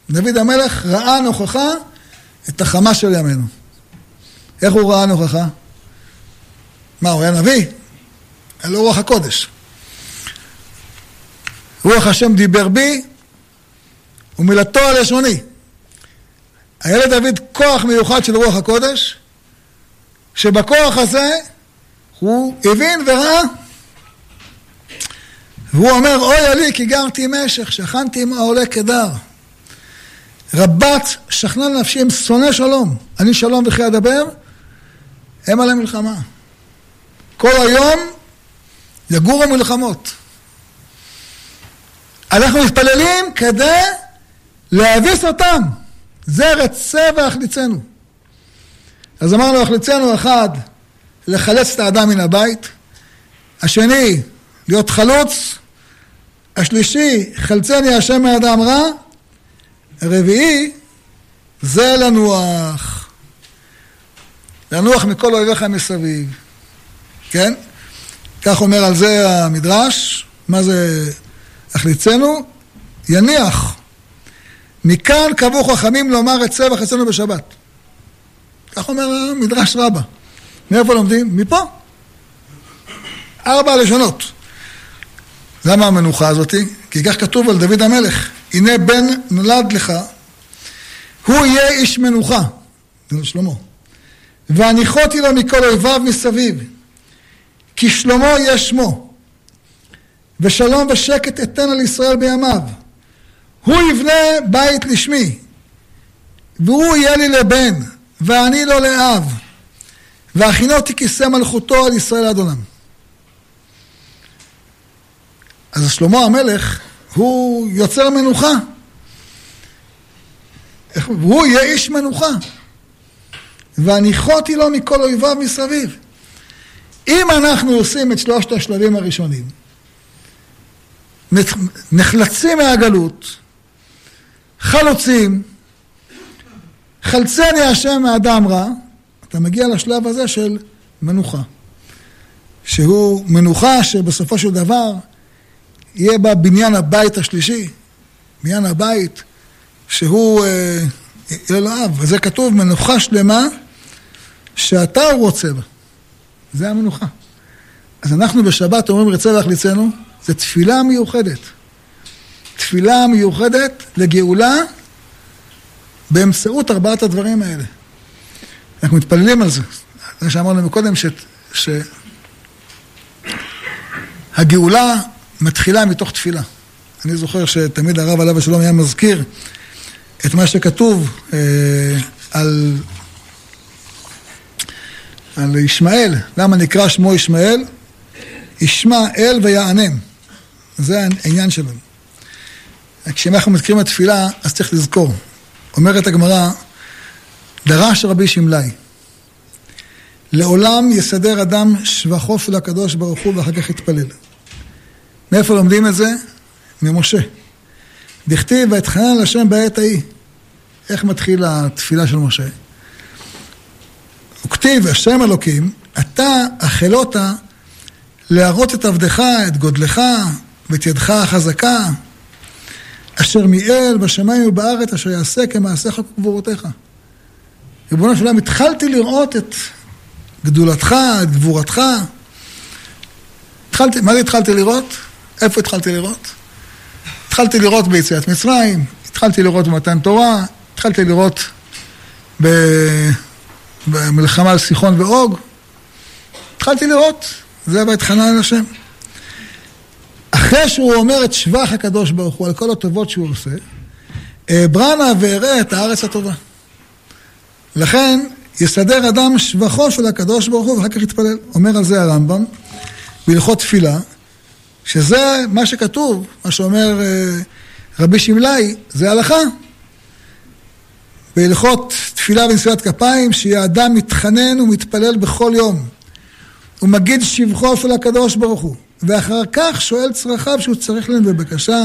דוד המלך ראה נוכחה את החמה של ימינו. איך הוא ראה נוכחה? מה, הוא היה נביא? היה לו רוח הקודש. רוח השם דיבר בי ומילתו על לשוני. היה לדוד כוח מיוחד של רוח הקודש, שבכוח הזה הוא הבין וראה. והוא אומר, אוי עלי כי גרתי משך, שכנתי עם העולה כדר. רבת שכנה לנפשי הם שונא שלום. אני שלום וכי אדבר, הם על המלחמה. כל היום יגורו מלחמות. אנחנו מתפללים כדי להביס אותם. זה רצה והחליצנו. אז אמרנו, החליצנו אחד, לחלץ את האדם מן הבית, השני, להיות חלוץ, השלישי, חלצני השם מאדם רע, הרביעי, זה לנוח. לנוח מכל אויביך מסביב, כן? כך אומר על זה המדרש, מה זה החליצנו? יניח מכאן קבעו חכמים לומר את צבח אצלנו בשבת. כך אומר המדרש רבה. מאיפה לומדים? מפה. ארבע לשונות. למה המנוחה הזאתי? כי כך כתוב על דוד המלך, הנה בן נולד לך, הוא יהיה איש מנוחה, זה שלמה. והניחותי לו מכל אויביו מסביב, כי שלמה יהיה שמו, ושלום ושקט אתן על ישראל בימיו. הוא יבנה בית לשמי, והוא יהיה לי לבן, ואני לו לאב, והכינותי כיסא מלכותו על ישראל עד עולם. אז שלמה המלך, הוא יוצר מנוחה. והוא יהיה איש מנוחה. והניחותי לו מכל אויביו מסביב. אם אנחנו עושים את שלושת השלבים הראשונים, נחלצים מהגלות, חלוצים, חלצני השם מאדם רע, אתה מגיע לשלב הזה של מנוחה. שהוא מנוחה שבסופו של דבר יהיה בה בניין הבית השלישי, בניין הבית שהוא אה, אב, וזה כתוב מנוחה שלמה שאתה רוצה בה. זה המנוחה. אז אנחנו בשבת אומרים רצה להחליצנו, זה תפילה מיוחדת. תפילה מיוחדת לגאולה באמצעות ארבעת הדברים האלה. אנחנו מתפללים על זה. זה שאמרנו מקודם, ש... שהגאולה מתחילה מתוך תפילה. אני זוכר שתמיד הרב עליו השלום היה מזכיר את מה שכתוב אה, על, על ישמעאל. למה נקרא שמו ישמעאל? ישמע אל ויענם. זה העניין שלנו. כשאנחנו מזכירים התפילה, אז צריך לזכור. אומרת הגמרא, דרש רבי שמלאי, לעולם יסדר אדם שבחו של הקדוש ברוך הוא ואחר כך יתפלל. מאיפה לומדים את זה? ממשה. דכתיב ואתחנן לשם בעת ההיא. איך מתחיל התפילה של משה? וכתיב, השם אלוקים, אתה החלות להראות את עבדך, את גודלך ואת ידך החזקה, אשר מיאל בשמיים ובארץ, אשר יעשה כמעשיך וגבורותיך. ריבונו של עולם, התחלתי לראות את גדולתך, את גבורתך. התחלתי, מה זה התחלתי לראות? איפה התחלתי לראות? התחלתי לראות ביציאת מצרים, התחלתי לראות במתן תורה, התחלתי לראות ב... במלחמה על סיחון ואוג. התחלתי לראות, זה בהתחנן לשם. אחרי שהוא אומר את שבח הקדוש ברוך הוא על כל הטובות שהוא עושה, אברנה ואראה את הארץ הטובה. לכן יסדר אדם שבחו של הקדוש ברוך הוא ואחר כך יתפלל. אומר על זה הרמב"ם בהלכות תפילה, שזה מה שכתוב, מה שאומר אה, רבי שמלאי, זה הלכה. בהלכות תפילה ונשיאת כפיים, שיהיה אדם מתחנן ומתפלל בכל יום. הוא מגיד שבחו של הקדוש ברוך הוא. ואחר כך שואל צרכיו שהוא צריך להם בבקשה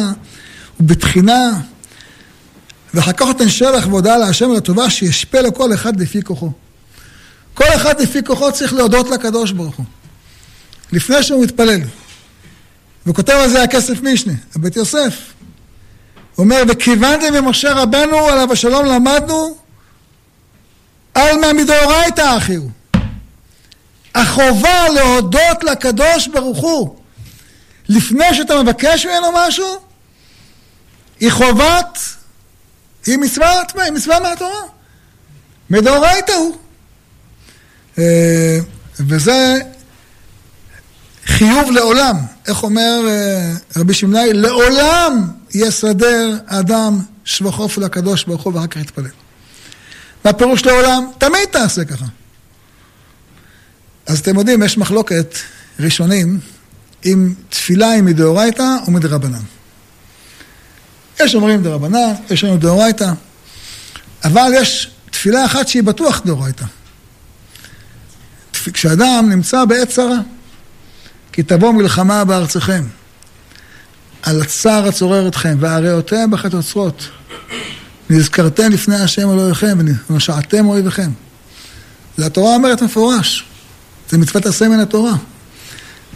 ובתחינה. ואחר כך נותן שבח והודעה להשם על הטובה שישפה לו כל אחד לפי כוחו. כל אחד לפי כוחו צריך להודות לקדוש ברוך הוא. לפני שהוא מתפלל. וכותב על זה הכסף משנה, הבית יוסף. הוא אומר, וכיוונתם ממשה רבנו עליו השלום למדנו על מה מדאורייתא אחי הוא. החובה להודות לקדוש ברוך הוא לפני שאתה מבקש ממנו משהו, היא חובת, היא מצווה, היא מצווה מהתורה. מדאורייתא הוא. אה, וזה חיוב לעולם. איך אומר אה, רבי שמלאי? לעולם יסדר אדם שבחוף לקדוש ברוך הוא ואחר כך יתפלל. מה פירוש לעולם? תמיד תעשה ככה. אז אתם יודעים, יש מחלוקת ראשונים אם תפילה היא מדאורייתא או מדרבנן. יש אומרים דרבנן, יש אומרים דאורייתא, אבל יש תפילה אחת שהיא בטוח דאורייתא. כשאדם נמצא בעת צרה, כי תבוא מלחמה בארצכם, על הצער הצורר אתכם, והראותיהם בחצוצרות, נזכרתם לפני השם אלוהיכם, ונשעתם אויביכם. זה התורה אומרת מפורש, זה מצוות עשה מן התורה.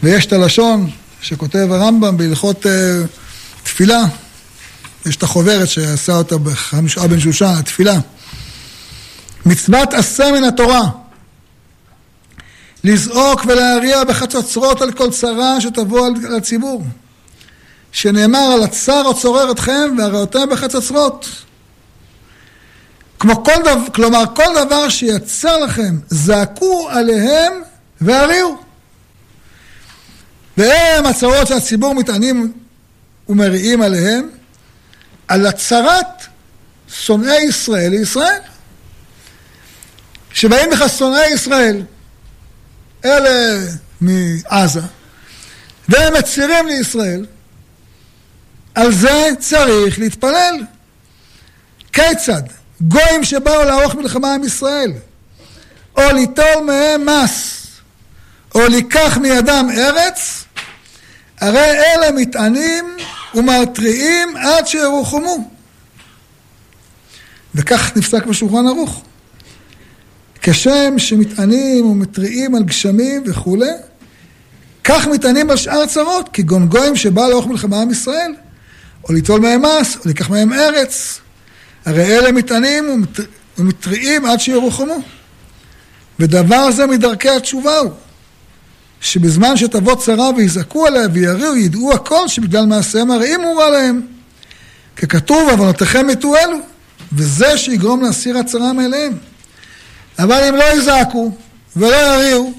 ויש את הלשון שכותב הרמב"ם בהלכות uh, תפילה, יש את החוברת שעשה אותה בחמישה בן שושן, התפילה. מצוות עשה מן התורה. לזעוק ולהריע בחצוצרות על כל צרה שתבוא על הציבור. שנאמר על הצר הצורר אתכם והראותם בחצוצרות. כמו כל דבר, כלומר כל דבר שיצר לכם, זעקו עליהם והריעו. והם הצרות שהציבור מתענים ומריעים עליהם, על הצרת שונאי ישראל לישראל. שבאים לך שונאי ישראל, אלה מעזה, והם מצהירים לישראל, על זה צריך להתפלל. כיצד? גויים שבאו לערוך מלחמה עם ישראל, או ליטול מהם מס, או לקח מידם ארץ, הרי אלה מתענים ומתריעים עד שירוחמו. וכך נפסק בשולחן ערוך. כשם שמתענים ומתריעים על גשמים וכולי, כך מתענים על שאר צרות, כגון גויים שבא לערוך מלחמה עם ישראל, או ליטול מהם מס, או לקח מהם ארץ. הרי אלה מתענים ומתריעים עד שירוחמו. ודבר זה מדרכי התשובה הוא, שבזמן שתבוא צרה ויזעקו עליה ויריעו, ידעו הכל שבגלל מעשיהם הרעים הוא רע להם. ככתוב, עוונותיכם יטו אלו, וזה שיגרום להסיר הצרה מאליהם. אבל אם לא יזעקו ולא יריעו,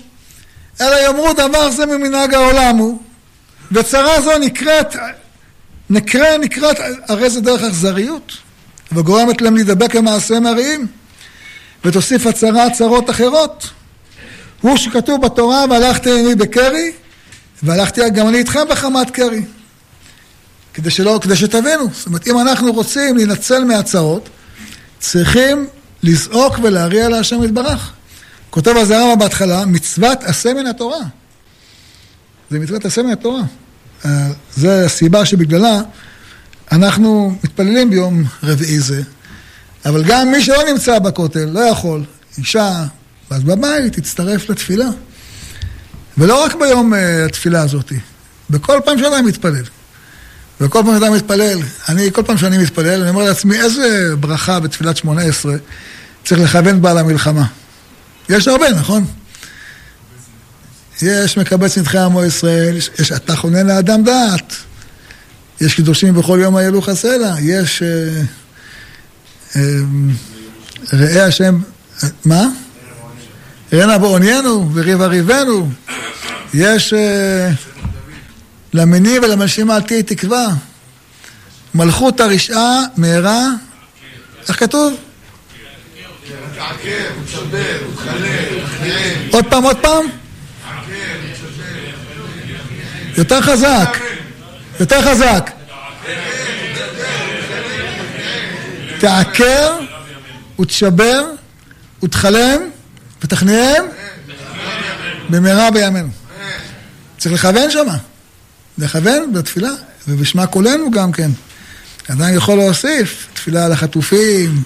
אלא יאמרו דבר זה ממנהג העולם הוא, וצרה זו נקראת, נקרא, נקראת, הרי זה דרך אכזריות, וגורמת להם להידבק במעשיהם הרעים, ותוסיף הצרה צרות אחרות. הוא שכתוב בתורה, והלכתי עיני בקרי, והלכתי גם אני איתכם בחמת קרי. כדי שלא, כדי שתבינו. זאת אומרת, אם אנחנו רוצים להינצל מהצרות, צריכים לזעוק ולהריע להשם יתברך. כותב על זה הרמב"ם בהתחלה, מצוות עשה מן התורה. זה מצוות עשה מן התורה. אה, זה הסיבה שבגללה אנחנו מתפללים ביום רביעי זה, אבל גם מי שלא נמצא בכותל לא יכול, אישה, אז בבית תצטרף לתפילה. ולא רק ביום uh, התפילה הזאת, בכל פעם שאדם מתפלל. וכל פעם שאדם מתפלל, אני, כל פעם שאני מתפלל, אני אומר לעצמי, איזה ברכה בתפילת שמונה עשרה צריך לכוון בה למלחמה. יש הרבה, נכון? יש מקבץ נדחי עמו ישראל, יש אתה חונן לאדם דעת, יש קדושים בכל יום הילוך חסלה, יש אה, אה, ראה השם, מה? ראה בעוניינו וריב אריבנו, יש אה, למניב ולמלשים אל תהי תקווה, מלכות הרשעה מהרה, איך כתוב? עוד פעם, עוד פעם? יותר חזק, יותר חזק. תעקר ותשבר ותחלם ותכניעם במהרה בימינו. צריך לכוון שמה. לכוון בתפילה, ובשמע קולנו גם כן. אדם יכול להוסיף תפילה על החטופים,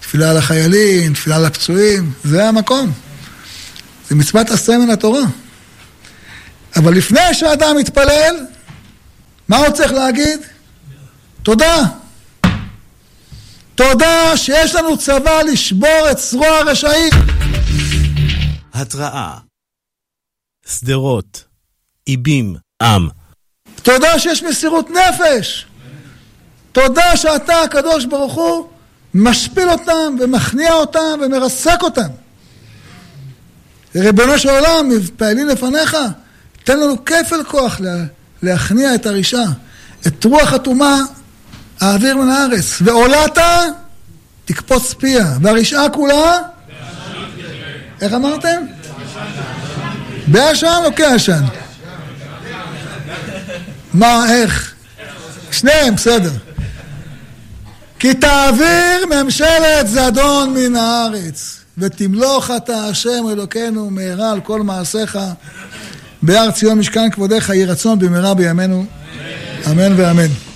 תפילה על החיילים, תפילה על הפצועים, זה המקום. זה מצוות עשה מן התורה. אבל לפני שאדם מתפלל, מה הוא צריך להגיד? תודה. תודה שיש לנו צבא לשבור את זרוע הרשעים. התראה שדרות, איבים, עם. תודה שיש מסירות נפש. תודה שאתה, הקדוש ברוך הוא, משפיל אותם ומכניע אותם ומרסק אותם. ריבונו של עולם, מתפעלים לפניך, תן לנו כפל כוח להכניע את הרשעה. את רוח הטומאה האוויר מן הארץ. ועולת תקפוץ פיה. והרשעה כולה? איך אמרתם? בעשן או כעשן? מה, איך? שניהם, בסדר. כי תעביר ממשלת זדון מן הארץ, ותמלוך אתה השם אלוקינו מהרה על כל מעשיך, בהר ציון משכן כבודיך יהי רצון במהרה בימינו, אמן ואמן.